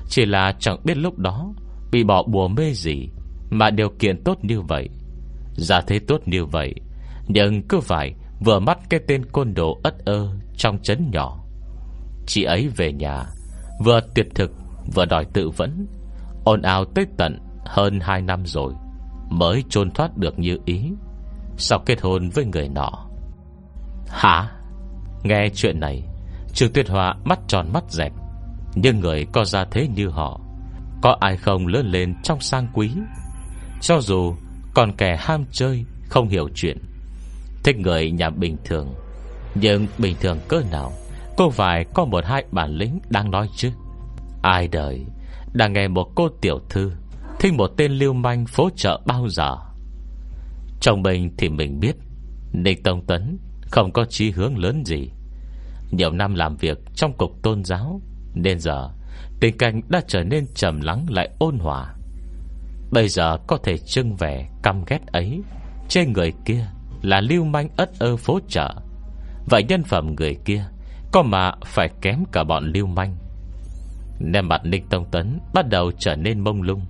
Chỉ là chẳng biết lúc đó Bị bỏ bùa mê gì Mà điều kiện tốt như vậy. Giả thế tốt như vậy, Nhưng cứ phải vừa mắt cái tên côn đồ ất ơ Trong chấn nhỏ. Chị ấy về nhà, Vừa tuyệt thực, vừa đòi tự vẫn, ồn ào tới tận hơn 2 năm rồi. Mới trôn thoát được như ý. Sau kết hôn với người nọ. Hả? Nghe chuyện này Trường Tuyết Hoa mắt tròn mắt dẹt Nhưng người có ra thế như họ, Có ai không lớn lên trong sang quý? Cho dù Còn kẻ ham chơi, Không hiểu chuyện, Thích người nhà bình thường. Nhưng bình thường cỡ nào Cô phải có một hai bản lĩnh đang nói chứ? Ai đời Đang nghe một cô tiểu thư Thích một tên lưu manh phố chợ bao giờ. Trong mình thì mình biết Ninh Tông Tấn Không có chí hướng lớn gì. Nhiều năm làm việc trong cục tôn giáo Nên giờ, Tình cảnh đã trở nên trầm lắng lại ôn hòa. Bây giờ có thể trưng vẻ căm ghét ấy, Trên người kia Là lưu manh ất ơ phố chợ. Vậy nhân phẩm người kia Có mà phải kém cả bọn lưu manh. Nên mặt Ninh Tông Tấn Bắt đầu trở nên mông lung.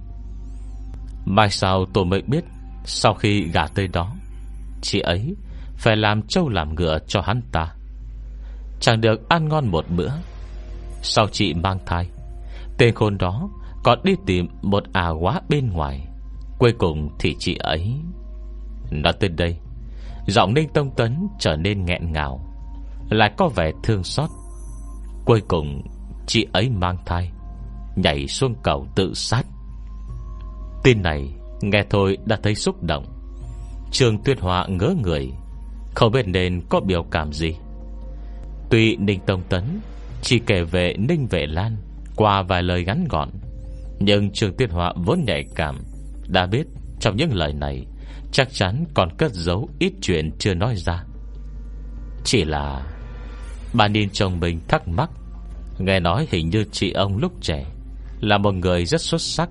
Mai sau tôi mới biết, Sau khi gả tới đó, Chị ấy phải làm trâu làm ngựa cho hắn ta. Chẳng được ăn ngon một bữa. Sau chị mang thai Tên khôn đó Còn đi tìm một à quá bên ngoài. Cuối cùng thì chị ấy, Nói tới đây, Giọng Ninh Tông Tấn trở nên nghẹn ngào, Lại có vẻ thương xót. Cuối cùng, Chị ấy mang thai, Nhảy xuống cầu tự sát. Tin này nghe thôi đã thấy xúc động. Trường tuyết họa ngỡ người, Không biết nên có biểu cảm gì. Tuy Ninh Tông Tấn Chỉ kể về Ninh Vệ Lan Qua vài lời ngắn gọn, Nhưng Trường Tuyết Họa vốn nhạy cảm, Đã biết trong những lời này Chắc chắn còn cất giấu ít chuyện chưa nói ra. Chỉ là Bà Ninh chồng mình thắc mắc, Nghe nói hình như chị ông lúc trẻ Là một người rất xuất sắc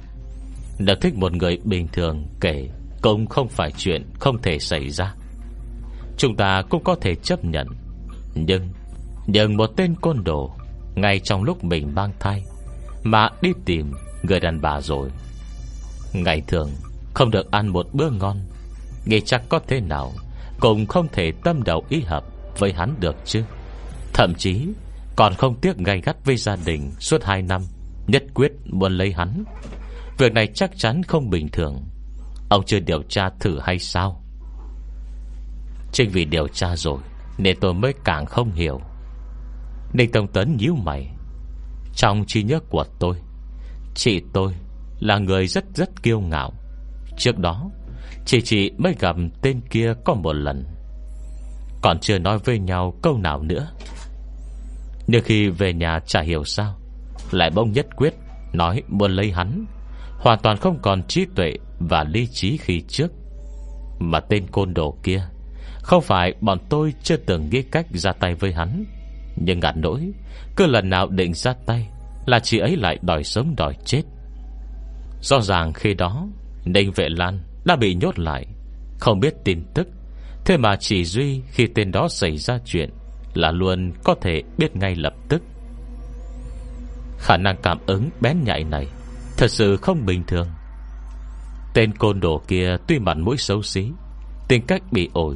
đã thích một người bình thường kể Cũng không phải chuyện không thể xảy ra. Chúng ta cũng có thể chấp nhận. Nhưng Nhưng một tên côn đồ Ngay trong lúc mình mang thai Mà đi tìm người đàn bà rồi. Ngày thường, Không được ăn một bữa ngon, Nghĩ chắc có thế nào Cũng không thể tâm đầu ý hợp Với hắn được chứ. Thậm chí, còn không tiếc gay gắt với gia đình Suốt 2 năm, Nhất quyết muốn lấy hắn. Việc này chắc chắn không bình thường. Ông chưa điều tra thử hay sao? Chính vì điều tra rồi, Nên tôi mới càng không hiểu. Ninh Tông Tấn nhíu mày. Trong trí nhớ của tôi, Chị tôi là người rất rất kiêu ngạo. Trước đó, Chị chị mới gặp tên kia có một lần. Còn chưa nói với nhau câu nào nữa. Nhưng khi về nhà chả hiểu sao, Lại bông nhất quyết Nói muốn lấy hắn. Hoàn toàn không còn trí tuệ Và lý trí khi trước. Mà tên côn đồ kia, Không phải bọn tôi chưa từng nghĩ cách ra tay với hắn. Nhưng ngặt nỗi, Cứ lần nào định ra tay Là chị ấy lại đòi sống đòi chết. Rõ ràng khi đó, Ninh Vệ Lan đã bị nhốt lại, Không biết tin tức. Thế mà chỉ Duy khi tên đó xảy ra chuyện Là luôn có thể biết ngay lập tức. Khả năng cảm ứng bén nhạy này Thật sự không bình thường. Tên côn đồ kia tuy mặt mũi xấu xí, Tính cách bị ổi,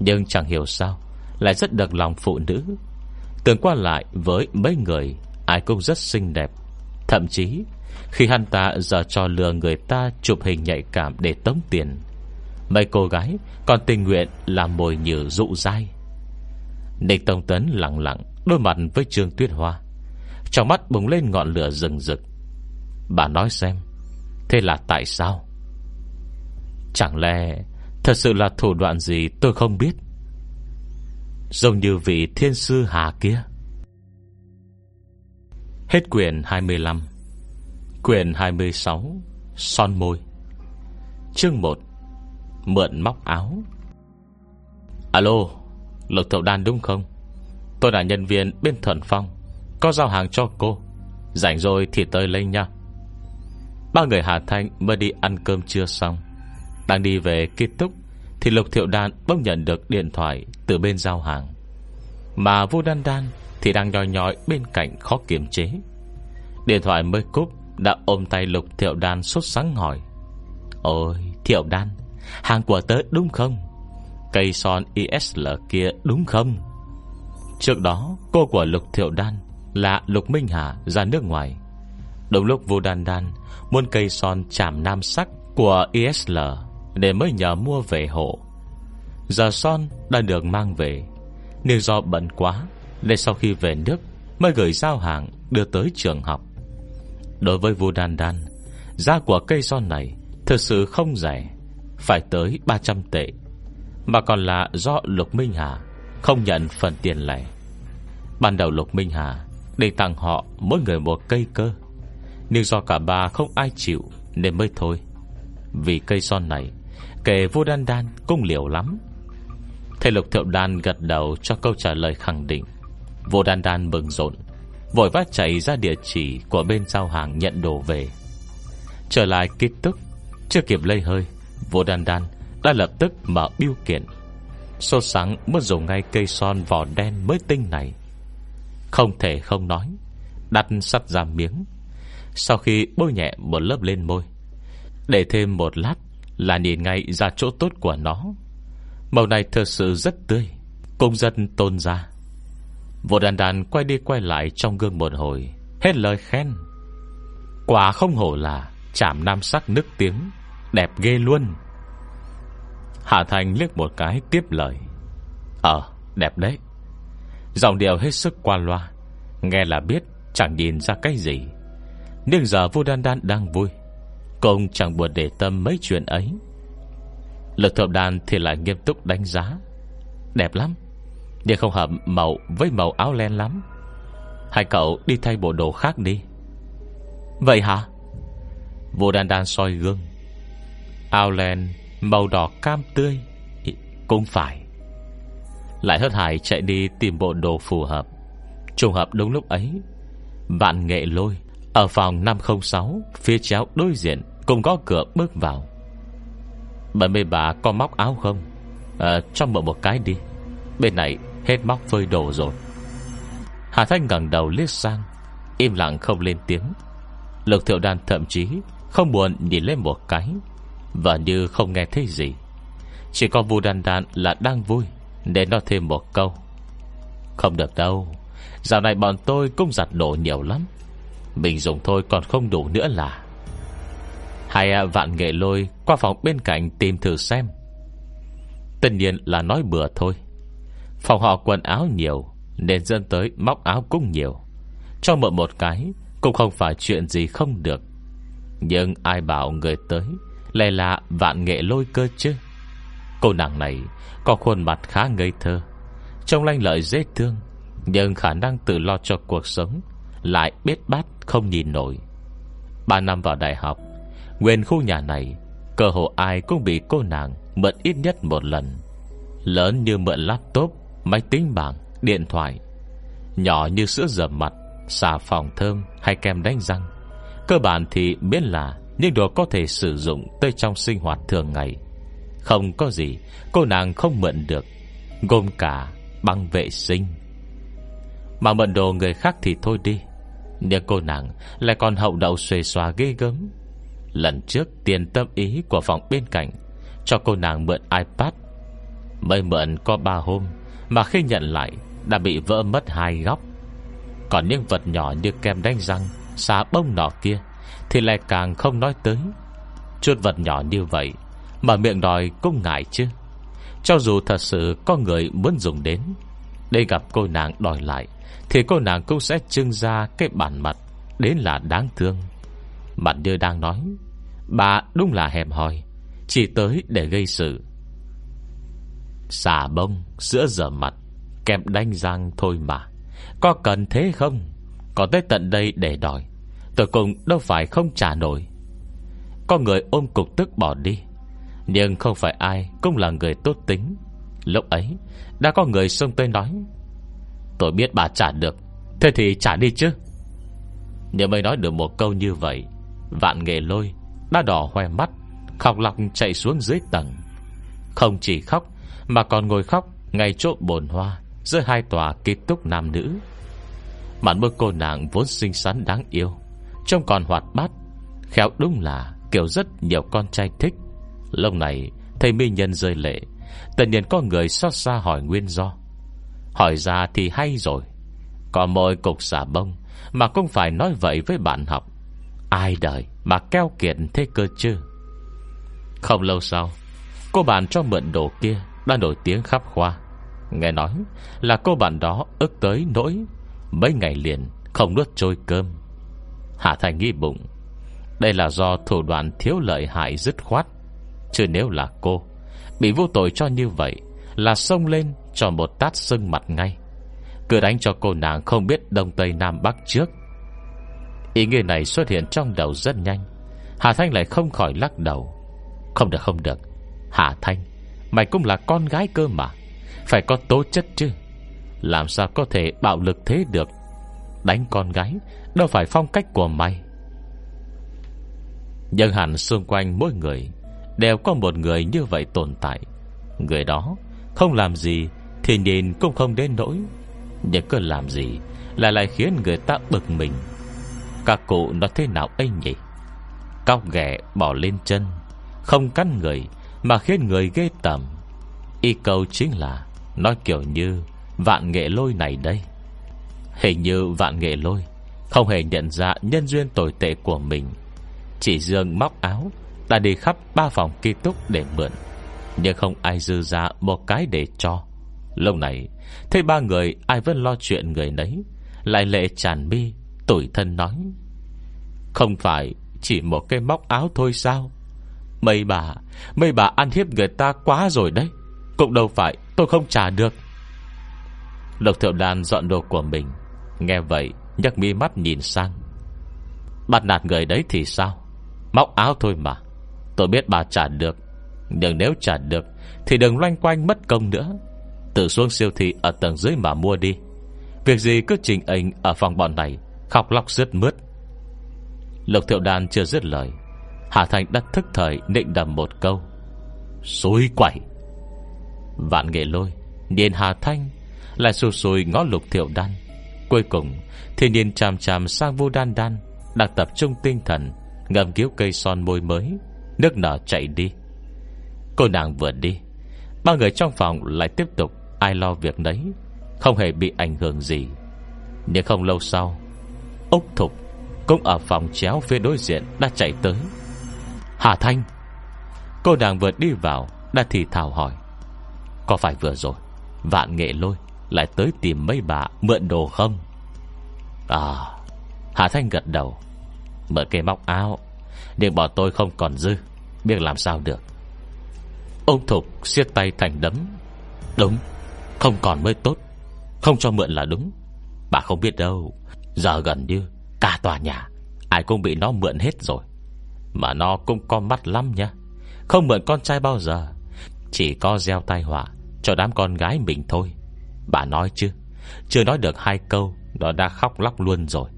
Nhưng chẳng hiểu sao Lại rất được lòng phụ nữ. Tưởng qua lại với mấy người, Ai cũng rất xinh đẹp. Thậm chí, khi hắn ta giờ cho lừa người ta Chụp hình nhạy cảm để tống tiền, Mấy cô gái còn tình nguyện Làm mồi nhử dụ dai. Nịch Tông Tấn lặng lặng Đôi mặt với Trương Tuyết Hoa, Trong mắt bùng lên ngọn lửa rừng rực. Bà nói xem, Thế là tại sao? Chẳng lẽ Thật sự là thủ đoạn gì tôi không biết? Giống như vị thiên sư hà kia. Hết quyển 25 Quyền 26 Son môi. Chương 1 Mượn móc áo. Alo Lục thậu đan đúng không? Tôi là nhân viên bên Thuận Phong, Có giao hàng cho cô. Rảnh rồi thì tới lên nha. Ba người Hà Thanh mới đi ăn cơm trưa xong. Đang đi về kết thúc Thì Lục Thiệu Đan bỗng nhận được điện thoại Từ bên giao hàng. Mà Vô Đan Đan Thì đang nhòi nhòi bên cạnh khó kiềm chế. Điện thoại mới cúp, đã ôm tay Lục Thiệu Đan sốt sáng hỏi. Ôi, Thiệu Đan, Hàng của tớ đúng không? Cây son ISL kia đúng không? Trước đó, Cô của Lục Thiệu Đan Là Lục Minh Hà ra nước ngoài. Đúng lúc Vô Đan Đan Muốn cây son chạm nam sắc Của ISL Để mới nhờ mua về hộ. Giờ son đã được mang về, Nhưng do bận quá Nên sau khi về nước Mới gửi giao hàng đưa tới trường học. Đối với Vu Đan Đan, Giá của cây son này Thực sự không rẻ, Phải tới 300 tệ, Mà còn là do Lục Minh Hà Không nhận phần tiền lẻ. Ban đầu Lục Minh Hà Định tặng họ mỗi người một cây cơ nhưng do cả ba không ai chịu Nên mới thôi. Vì cây son này Kể vô đan đan cũng liều lắm. Thầy Lục Thiệu Đan gật đầu cho câu trả lời khẳng định. Vô đan đan mừng rộn, Vội vã chạy ra địa chỉ Của bên giao hàng nhận đồ về. Trở lại kích tức Chưa kịp lây hơi Vô đan đan đã lập tức mở biêu kiện. Sô sáng muốn dùng ngay cây son vỏ đen mới tinh này. Không thể không nói, Đặt sắt ra miếng. Sau khi bôi nhẹ một lớp lên môi, Để thêm một lát Là nhìn ngay ra chỗ tốt của nó. Màu này thật sự rất tươi Công dân tôn ra. Vô đàn đàn quay đi quay lại trong gương một hồi, Hết lời khen. Quả không hổ là Chảm nam sắc nước tiếng, Đẹp ghê luôn. Hạ Thành liếc một cái tiếp lời. Ờ đẹp đấy. Giọng điệu hết sức qua loa, Nghe là biết chẳng nhìn ra cái gì. Nhưng giờ vô đan đan đang vui. Cũng chẳng buồn để tâm mấy chuyện ấy. Lực thượng đàn thì lại nghiêm túc đánh giá. Đẹp lắm. Nhưng không hợp màu với màu áo len lắm. Hai cậu đi thay bộ đồ khác đi. Vậy hả? Vô đan đan soi gương. Áo len, màu đỏ cam tươi Cũng phải. Lại hớt hải chạy đi tìm bộ đồ phù hợp. Trùng hợp đúng lúc ấy, Vạn nghệ lôi. Ở phòng 506 Phía chéo đối diện Cùng có cửa bước vào. Bà mê bà có móc áo không? À, Cho mượn một cái đi. Bên này hết móc phơi đồ rồi. Hà Thanh ngẩng đầu liếc sang Im lặng không lên tiếng. Lục thiệu đan thậm chí Không buồn nhìn lên một cái Và như không nghe thấy gì. Chỉ có vu đan đan là đang vui Để nói thêm một câu. Không được đâu Dạo này bọn tôi cũng giặt đồ nhiều lắm. Mình dùng thôi còn không đủ nữa là. Hai vạn nghệ lôi Qua phòng bên cạnh tìm thử xem. Tất nhiên là nói bừa thôi. Phòng họ quần áo nhiều, Nên dân tới móc áo cũng nhiều. Cho mượn một cái, Cũng không phải chuyện gì không được. Nhưng ai bảo người tới, Lại là vạn nghệ lôi cơ chứ? Cô nàng này Có khuôn mặt khá ngây thơ, Trông lanh lợi dễ thương, Nhưng khả năng tự lo cho cuộc sống lại biết bát không nhìn nổi. Ba năm vào đại học Nguyên khu nhà này Cơ hồ ai cũng bị cô nàng Mượn ít nhất một lần. Lớn như mượn laptop Máy tính bảng, điện thoại Nhỏ như sữa rửa mặt Xà phòng thơm hay kem đánh răng. Cơ bản thì biết là Những đồ có thể sử dụng tới trong sinh hoạt thường ngày. Không có gì Cô nàng không mượn được Gồm cả băng vệ sinh. Mà mượn đồ người khác thì thôi đi. Nhưng cô nàng Lại còn hậu đậu xuề xòa ghê gớm. Lần trước tiền tâm ý của phòng bên cạnh Cho cô nàng mượn iPad. Mới mượn có ba hôm Mà khi nhận lại Đã bị vỡ mất hai góc. Còn những vật nhỏ như kem đánh răng, Xà bông nọ kia Thì lại càng không nói tới. Chút vật nhỏ như vậy Mà miệng đòi cũng ngại chứ. Cho dù thật sự có người muốn dùng đến để gặp cô nàng đòi lại thì cô nàng cũng sẽ trưng ra Cái bản mặt Đến là đáng thương. Mặt như đang nói, Bà đúng là hẹp hòi, Chỉ tới để gây sự. Xà bông Sữa rửa mặt, Kẹp đánh răng thôi mà. Có cần thế không? Có tới tận đây để đòi. Tôi cùng đâu phải không trả nổi. Có người ôm cục tức bỏ đi, Nhưng không phải ai Cũng là người tốt tính. Lúc ấy, đã có người xông tới nói Tôi biết bà trả được. Thế thì trả đi chứ. Nếu mới nói được một câu như vậy, Vạn nghệ lôi Đã đỏ hoe mắt, Khóc lọc chạy xuống dưới tầng. Không chỉ khóc, Mà còn ngồi khóc Ngay chỗ bồn hoa Giữa hai tòa kết túc nam nữ. Mặt môi cô nàng vốn xinh xắn đáng yêu, Trông còn hoạt bát, Khéo đúng là kiểu rất nhiều con trai thích. Lâu này, Thầy mi nhân rơi lệ Tự nhiên có người xót xa hỏi nguyên do. Hỏi ra thì hay rồi. Còn mỗi cục xả bông Mà cũng phải nói vậy với bạn học. Ai đời mà keo kiệt thế cơ chứ? Không lâu sau, Cô bạn cho mượn đồ kia Đã nổi tiếng khắp khoa. Nghe nói là cô bạn đó ức tới nỗi Mấy ngày liền Không nuốt trôi cơm. Hạ Thành nghi bụng. Đây là do thủ đoạn thiếu lợi hại dứt khoát. Chứ nếu là cô, Bị vô tội cho như vậy Là xông lên cho một tát sưng mặt ngay. Cứ đánh cho cô nàng không biết Đông Tây Nam Bắc trước. Ý nghĩa này xuất hiện trong đầu rất nhanh. Hà Thanh lại không khỏi lắc đầu. Không được không được. Hà Thanh, Mày cũng là con gái cơ mà. Phải có tố chất chứ. Làm sao có thể bạo lực thế được? Đánh con gái, Đâu phải phong cách của mày. Nhưng hẳn xung quanh mỗi người Đều có một người như vậy tồn tại. Người đó Không làm gì thì nhìn cũng không đến nỗi. Nhưng cứ làm gì, Lại lại khiến người ta bực mình. Các cụ nó thế nào ấy nhỉ? Cóc ghẻ bỏ lên chân, Không cắn người Mà khiến người ghê tầm Y câu chính là, Nói kiểu như vạn nghệ lôi này đây. Hình như vạn nghệ lôi Không hề nhận ra nhân duyên tồi tệ của mình. Chỉ dương móc áo, Đã đi khắp ba phòng ký túc để mượn. Nhưng không ai dư ra một cái để cho lâu này, Thấy ba người ai vẫn lo chuyện người nấy, Lại lệ tràn mi, Tủi thân nói, Không phải chỉ một cái móc áo thôi sao? Mấy bà Mấy bà ăn hiếp người ta quá rồi đấy, Cũng đâu phải tôi không trả được. Lộc thiệu đàn dọn đồ của mình, Nghe vậy nhấc mi mắt nhìn sang. Bắt nạt người đấy thì sao? Móc áo thôi mà, Tôi biết bà trả được, Nhưng nếu trả được Thì đừng loanh quanh mất công nữa. Tự xuống siêu thị ở tầng dưới mà mua đi. Việc gì cứ trình anh Ở phòng bọn này, Khóc lóc rớt mướt. Lục thiệu đàn chưa dứt lời, Hà Thành đã thức thời nịnh đầm một câu. Xối quẩy Vạn nghệ lôi nhìn Hà Thanh, Lại xù sùi ngó lục thiệu đan. Cuối cùng thiên nhiên chàm chàm sang vô đan đan Đang tập trung tinh thần Ngầm cứu cây son môi mới, Nước nở chạy đi. Cô nàng vừa đi, Ba người trong phòng lại tiếp tục Ai lo việc đấy Không hề bị ảnh hưởng gì. Nhưng không lâu sau, Úc Thục Cũng ở phòng chéo phía đối diện Đã chạy tới. Hà Thanh, Cô nàng vừa đi vào Đã thì thào hỏi, Có phải vừa rồi Vạn nghệ lôi Lại tới tìm mấy bà mượn đồ không? À Hà Thanh gật đầu, Mở cây móc áo Nhưng bọn tôi không còn dư, Biết làm sao được. Ông Thục siết tay thành đấm, Đúng không còn mới tốt. Không cho mượn là đúng. Bà không biết đâu. Giờ gần như Cả tòa nhà Ai cũng bị nó mượn hết rồi. Mà nó cũng có mắt lắm nha Không mượn con trai bao giờ. Chỉ có gieo tai họa Cho đám con gái mình thôi. Bà nói chứ Chưa nói được hai câu Nó đã khóc lóc luôn rồi.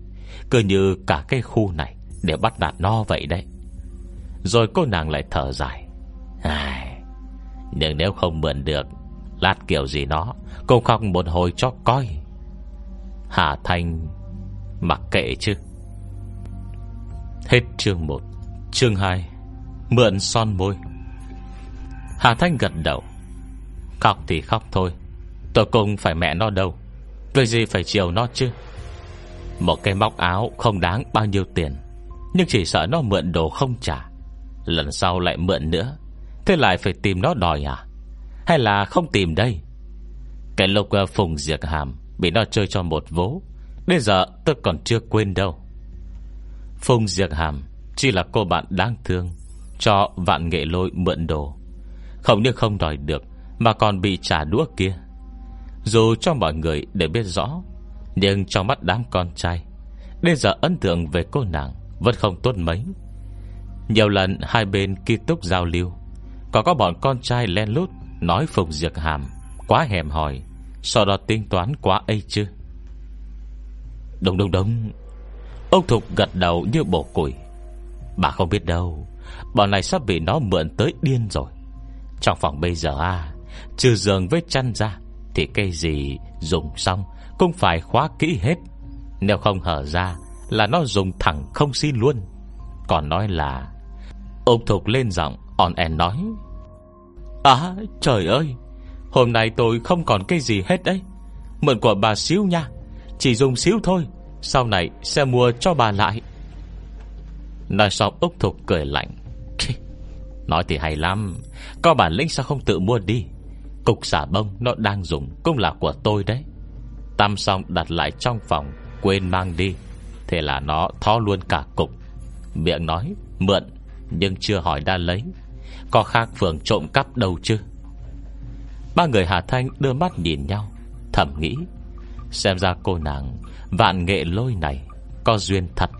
Cứ như cả cái khu này Đều bắt nạt nó vậy đấy. Rồi cô nàng lại thở dài. Ai, Nhưng nếu không mượn được Lát kiểu gì nó Cô khóc một hồi cho coi. Hà Thanh Mặc kệ chứ. Hết chương 1 Chương 2 Mượn son môi. Hà Thanh gật đầu. Khóc thì khóc thôi, Tôi cũng phải mẹ nó đâu. Tôi gì phải chiều nó chứ? Một cái móc áo không đáng bao nhiêu tiền, Nhưng chỉ sợ nó mượn đồ không trả. Lần sau lại mượn nữa, Thế lại phải tìm nó đòi à? Hay là không tìm đây? Cái lục ờ, Phùng Diệt Hàm Bị nó chơi cho một vố, Đến giờ tôi còn chưa quên đâu. Phùng Diệt Hàm Chỉ là cô bạn đáng thương Cho vạn nghệ lôi mượn đồ. Không những không đòi được, Mà còn bị trả đũa kia. Dù cho mọi người đều biết rõ, Nhưng trong mắt đám con trai, Đến giờ ấn tượng về cô nàng Vẫn không tốt mấy. Nhiều lần hai bên ký túc giao lưu, Còn có bọn con trai len lút Nói Phùng Diệt Hàm, Quá hèm hỏi Sau đó tính toán quá ấy chứ. Đúng đúng đúng Ông Thục gật đầu như bổ củi Bà không biết đâu, Bọn này sắp bị nó mượn tới điên rồi. Trong phòng bây giờ à Trừ giường với chăn ra, Thì cây gì dùng xong Cũng phải khóa kỹ hết. Nếu không hở ra Là nó dùng thẳng không xin luôn. Còn nói là, Ông Thục lên giọng On en nói À trời ơi. Hôm nay tôi không còn cái gì hết đấy. Mượn của bà xíu nha. Chỉ dùng xíu thôi. Sau này sẽ mua cho bà lại. Nói xong Úc Thục cười lạnh. Nói thì hay lắm. Có bản lĩnh sao không tự mua đi? Cục xả bông nó đang dùng Cũng là của tôi đấy. Tam xong đặt lại trong phòng, Quên mang đi. Thế là nó thó luôn cả cục. Miệng nói, mượn, Nhưng chưa hỏi đã lấy. Có khác phường trộm cắp đâu chứ? Ba người Hà Thanh đưa mắt nhìn nhau, Thầm nghĩ, Xem ra cô nàng Vạn nghệ lôi này Có duyên thật.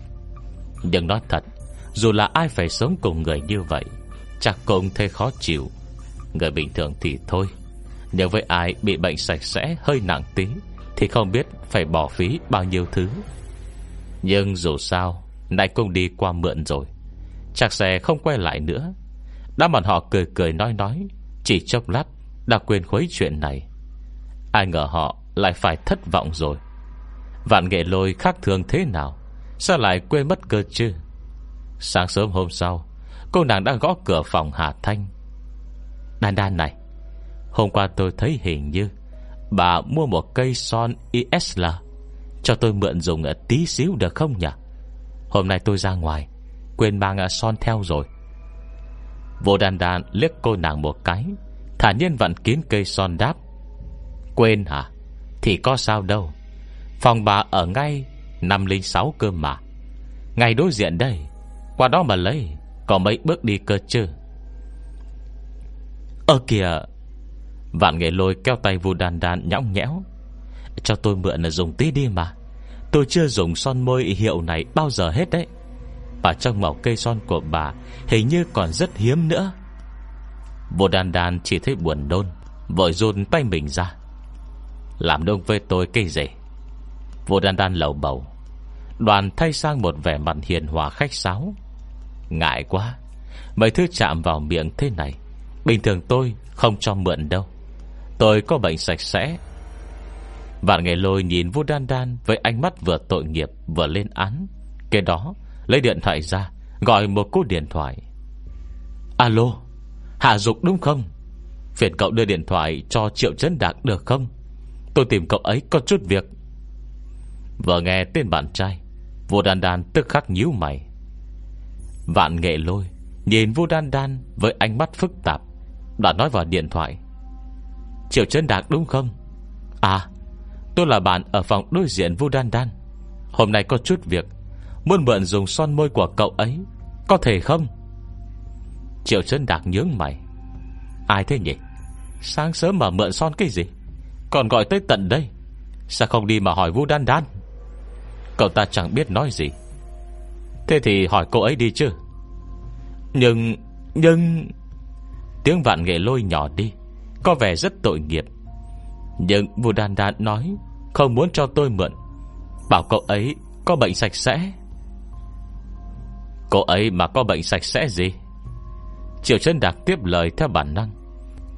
Nhưng nói thật, Dù là ai phải sống cùng người như vậy, Chắc cũng thấy khó chịu. Người bình thường thì thôi, Nếu với ai bị bệnh sạch sẽ hơi nặng tí, Thì không biết phải bỏ phí bao nhiêu thứ. Nhưng dù sao Nãy cũng đi qua mượn rồi, Chắc sẽ không quay lại nữa. Đã bọn họ cười cười nói nói, Chỉ chốc lát đã quên khuấy chuyện này. Ai ngờ họ lại phải thất vọng rồi. Vạn nghệ lôi khác thường thế nào? Sao lại quên mất cơ chứ? Sáng sớm hôm sau, Cô nàng đang gõ cửa phòng Hà Thanh. Đan đan này, Hôm qua tôi thấy hình như Bà mua một cây son ISL Cho tôi mượn dùng tí xíu được không nhỉ? Hôm nay tôi ra ngoài, Quên mang son theo rồi. Vô đàn đàn liếc cô nàng một cái. Thả nhiên vặn kín cây son đáp. Quên hả? Thì có sao đâu. Phòng bà ở ngay 506 cơ mà. Ngay đối diện đây. Qua đó mà lấy. Có mấy bước đi cơ chứ? Ơ kìa! Vạn nghệ lôi kéo tay vu đàn đàn nhõng nhẽo. Cho tôi mượn là dùng tí đi mà. Tôi chưa dùng son môi hiệu này bao giờ hết đấy. Và trong màu cây son của bà, Hình như còn rất hiếm nữa. Vô đàn đàn chỉ thấy buồn đôn Vội run tay mình ra. Làm đông với tôi cây gì? Vô đàn đàn lầu bầu. Đoàn thay sang một vẻ mặt hiền hòa khách sáo. Ngại quá, Mấy thứ chạm vào miệng thế này, Bình thường tôi không cho mượn đâu. Tôi có bệnh sạch sẽ. Vạn nghệ lôi nhìn vô đan đan Với ánh mắt vừa tội nghiệp vừa lên án. Kế đó lấy điện thoại ra, Gọi một cú điện thoại. Alo, Hạ Dục đúng không? Phiền cậu đưa điện thoại cho Triệu Trấn Đạc được không? Tôi tìm cậu ấy có chút việc. Vừa nghe tên bạn trai Vô đan đan tức khắc nhíu mày. Vạn nghệ lôi Nhìn Vô đan đan với ánh mắt phức tạp, Đã nói vào điện thoại. Triệu Trấn Đạc đúng không? À Tôi là bạn ở phòng đối diện Vô đan đan. Hôm nay có chút việc Muốn mượn dùng son môi của cậu ấy, Có thể không? Triệu chân Đạc nhướng mày. Ai thế nhỉ? Sáng sớm mà mượn son cái gì? Còn gọi tới tận đây. Sao không đi mà hỏi Vu Đan Đan? Cậu ta chẳng biết nói gì. Thế thì hỏi cô ấy đi chứ. Nhưng Nhưng Tiếng vạn nghệ lôi nhỏ đi, Có vẻ rất tội nghiệp. Nhưng Vu Đan Đan nói, Không muốn cho tôi mượn. Bảo cậu ấy có bệnh sạch sẽ. Cô ấy mà có bệnh sạch sẽ gì? Triệu chân Đạc tiếp lời theo bản năng,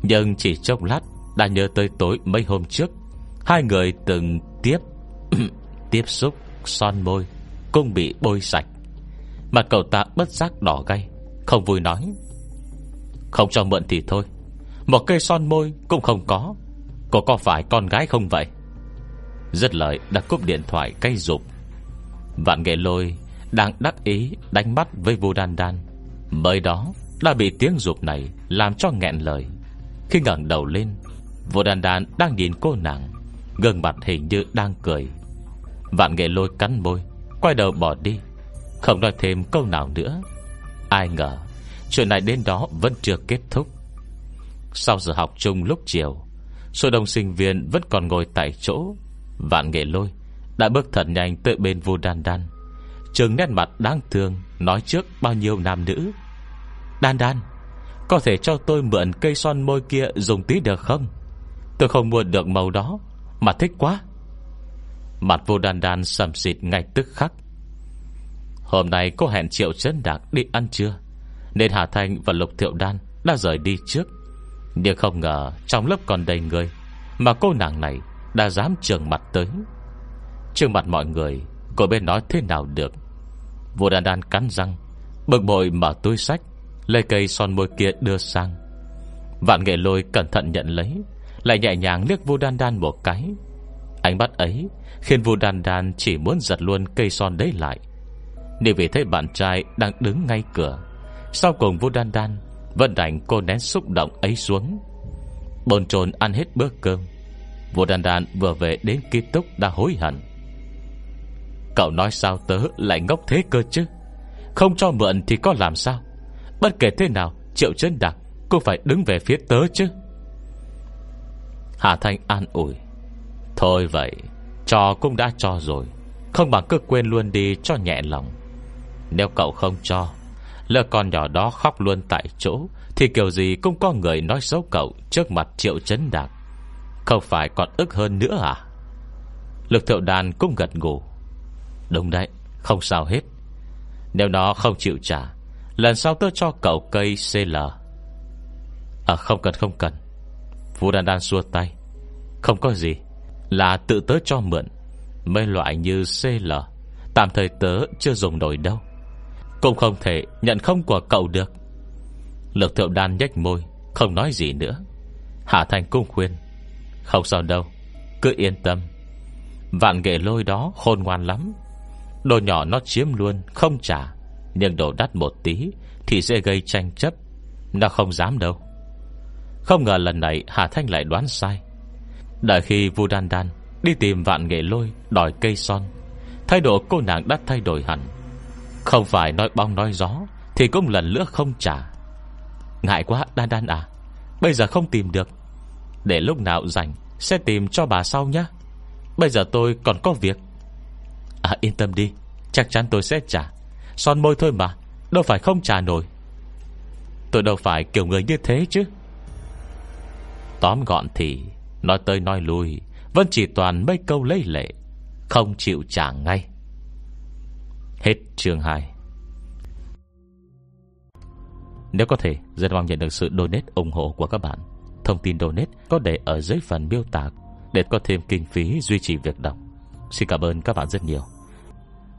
Nhưng chỉ chốc lát Đã nhớ tới tối mấy hôm trước, Hai người từng tiếp <clears throat> Tiếp xúc son môi Cũng bị bôi sạch, mà cậu ta bất giác đỏ gay, Không vui nói. Không cho mượn thì thôi, Một cây son môi cũng không có, Cô có phải con gái không vậy? Rất lời đã cúp điện thoại cây rụp, Vạn nghệ lôi đang đắc ý đánh mắt với vô đan đan. Mới đó đã bị tiếng rụp này Làm cho nghẹn lời. Khi ngẩng đầu lên Vô đan đan đang nhìn cô nàng, Gương mặt hình như đang cười. Vạn nghệ lôi cắn môi, Quay đầu bỏ đi, Không nói thêm câu nào nữa. Ai ngờ, Chuyện này đến đó vẫn chưa kết thúc. Sau giờ học chung lúc chiều, Số đông sinh viên vẫn còn ngồi tại chỗ. Vạn nghệ lôi Đã bước thật nhanh tới bên vô đan đan. Trường nét mặt đáng thương, Nói trước bao nhiêu nam nữ. Đan đan, Có thể cho tôi mượn cây son môi kia dùng tí được không? Tôi không mua được màu đó, Mà thích quá. Mặt vô đan đan sầm xịt ngay tức khắc. Hôm nay cô hẹn Triệu Trấn Đạc đi ăn trưa, Nên Hà Thanh và Lục Thiệu Đan Đã rời đi trước. Nhưng không ngờ trong lớp còn đầy người, Mà cô nàng này đã dám trường mặt tới. Trường mặt mọi người, Cô bên nói thế nào được? Vô đan đan cắn răng, Bực bội mở túi sách, Lấy cây son môi kia đưa sang. Vạn nghệ lôi cẩn thận nhận lấy, Lại nhẹ nhàng liếc vô đan đan một cái. Ánh mắt ấy Khiến vô đan đan chỉ muốn giật luôn cây son đấy lại. Nếu vì thấy bạn trai đang đứng ngay cửa, Sau cùng vô đan đan Vẫn đành cô nén xúc động ấy xuống. Bồn trồn ăn hết bữa cơm Vô đan đan vừa về đến ký túc đã hối hận. Cậu nói sao tớ lại ngốc thế cơ chứ? Không cho mượn thì có làm sao? Bất kể thế nào, Triệu chân đặc Cũng phải đứng về phía tớ chứ. Hà Thanh an ủi, Thôi vậy Cho cũng đã cho rồi, Không bằng cứ quên luôn đi cho nhẹ lòng. Nếu cậu không cho, Lỡ con nhỏ đó khóc luôn tại chỗ, Thì kiểu gì cũng có người nói xấu cậu Trước mặt triệu chấn đạc Không phải còn ức hơn nữa à? Lực thiệu đàn cũng gật ngủ Đúng đấy, Không sao hết. Nếu nó không chịu trả, Lần sau tớ cho cậu cây CL À không cần không cần. Vũ Đan đan xua tay. Không có gì, Là tự tớ cho mượn, Mấy loại như CL Tạm thời tớ chưa dùng nổi đâu. Cũng không thể nhận không của cậu được. Lực Thượng đan nhách môi, Không nói gì nữa. Hạ Thành cung khuyên, Không sao đâu, Cứ yên tâm. Vạn nghệ lôi đó khôn ngoan lắm. Đồ nhỏ nó chiếm luôn, Không trả. Nhưng đồ đắt một tí Thì sẽ gây tranh chấp. Nó không dám đâu. Không ngờ lần này Hà Thanh lại đoán sai. Đợi khi Vu Đan Đan Đi tìm vạn nghệ lôi, đòi cây son, Thái độ cô nàng đã thay đổi hẳn. Không phải nói bong nói gió Thì cũng lần nữa không trả. Ngại quá, Đan Đan à Bây giờ không tìm được. Để lúc nào rảnh Sẽ tìm cho bà sau nhé Bây giờ tôi còn có việc. À yên tâm đi, Chắc chắn tôi sẽ trả. Son môi thôi mà, Đâu phải không trả nổi. Tôi đâu phải kiểu người như thế chứ. Tóm gọn thì, Nói tới nói lui, Vẫn chỉ toàn mấy câu lấy lệ, Không chịu trả ngay. Hết chương 2 Nếu có thể, Rất mong nhận được sự donate ủng hộ của các bạn. Thông tin donate có để ở dưới phần miêu tả, Để có thêm kinh phí duy trì việc đọc. Xin cảm ơn các bạn rất nhiều.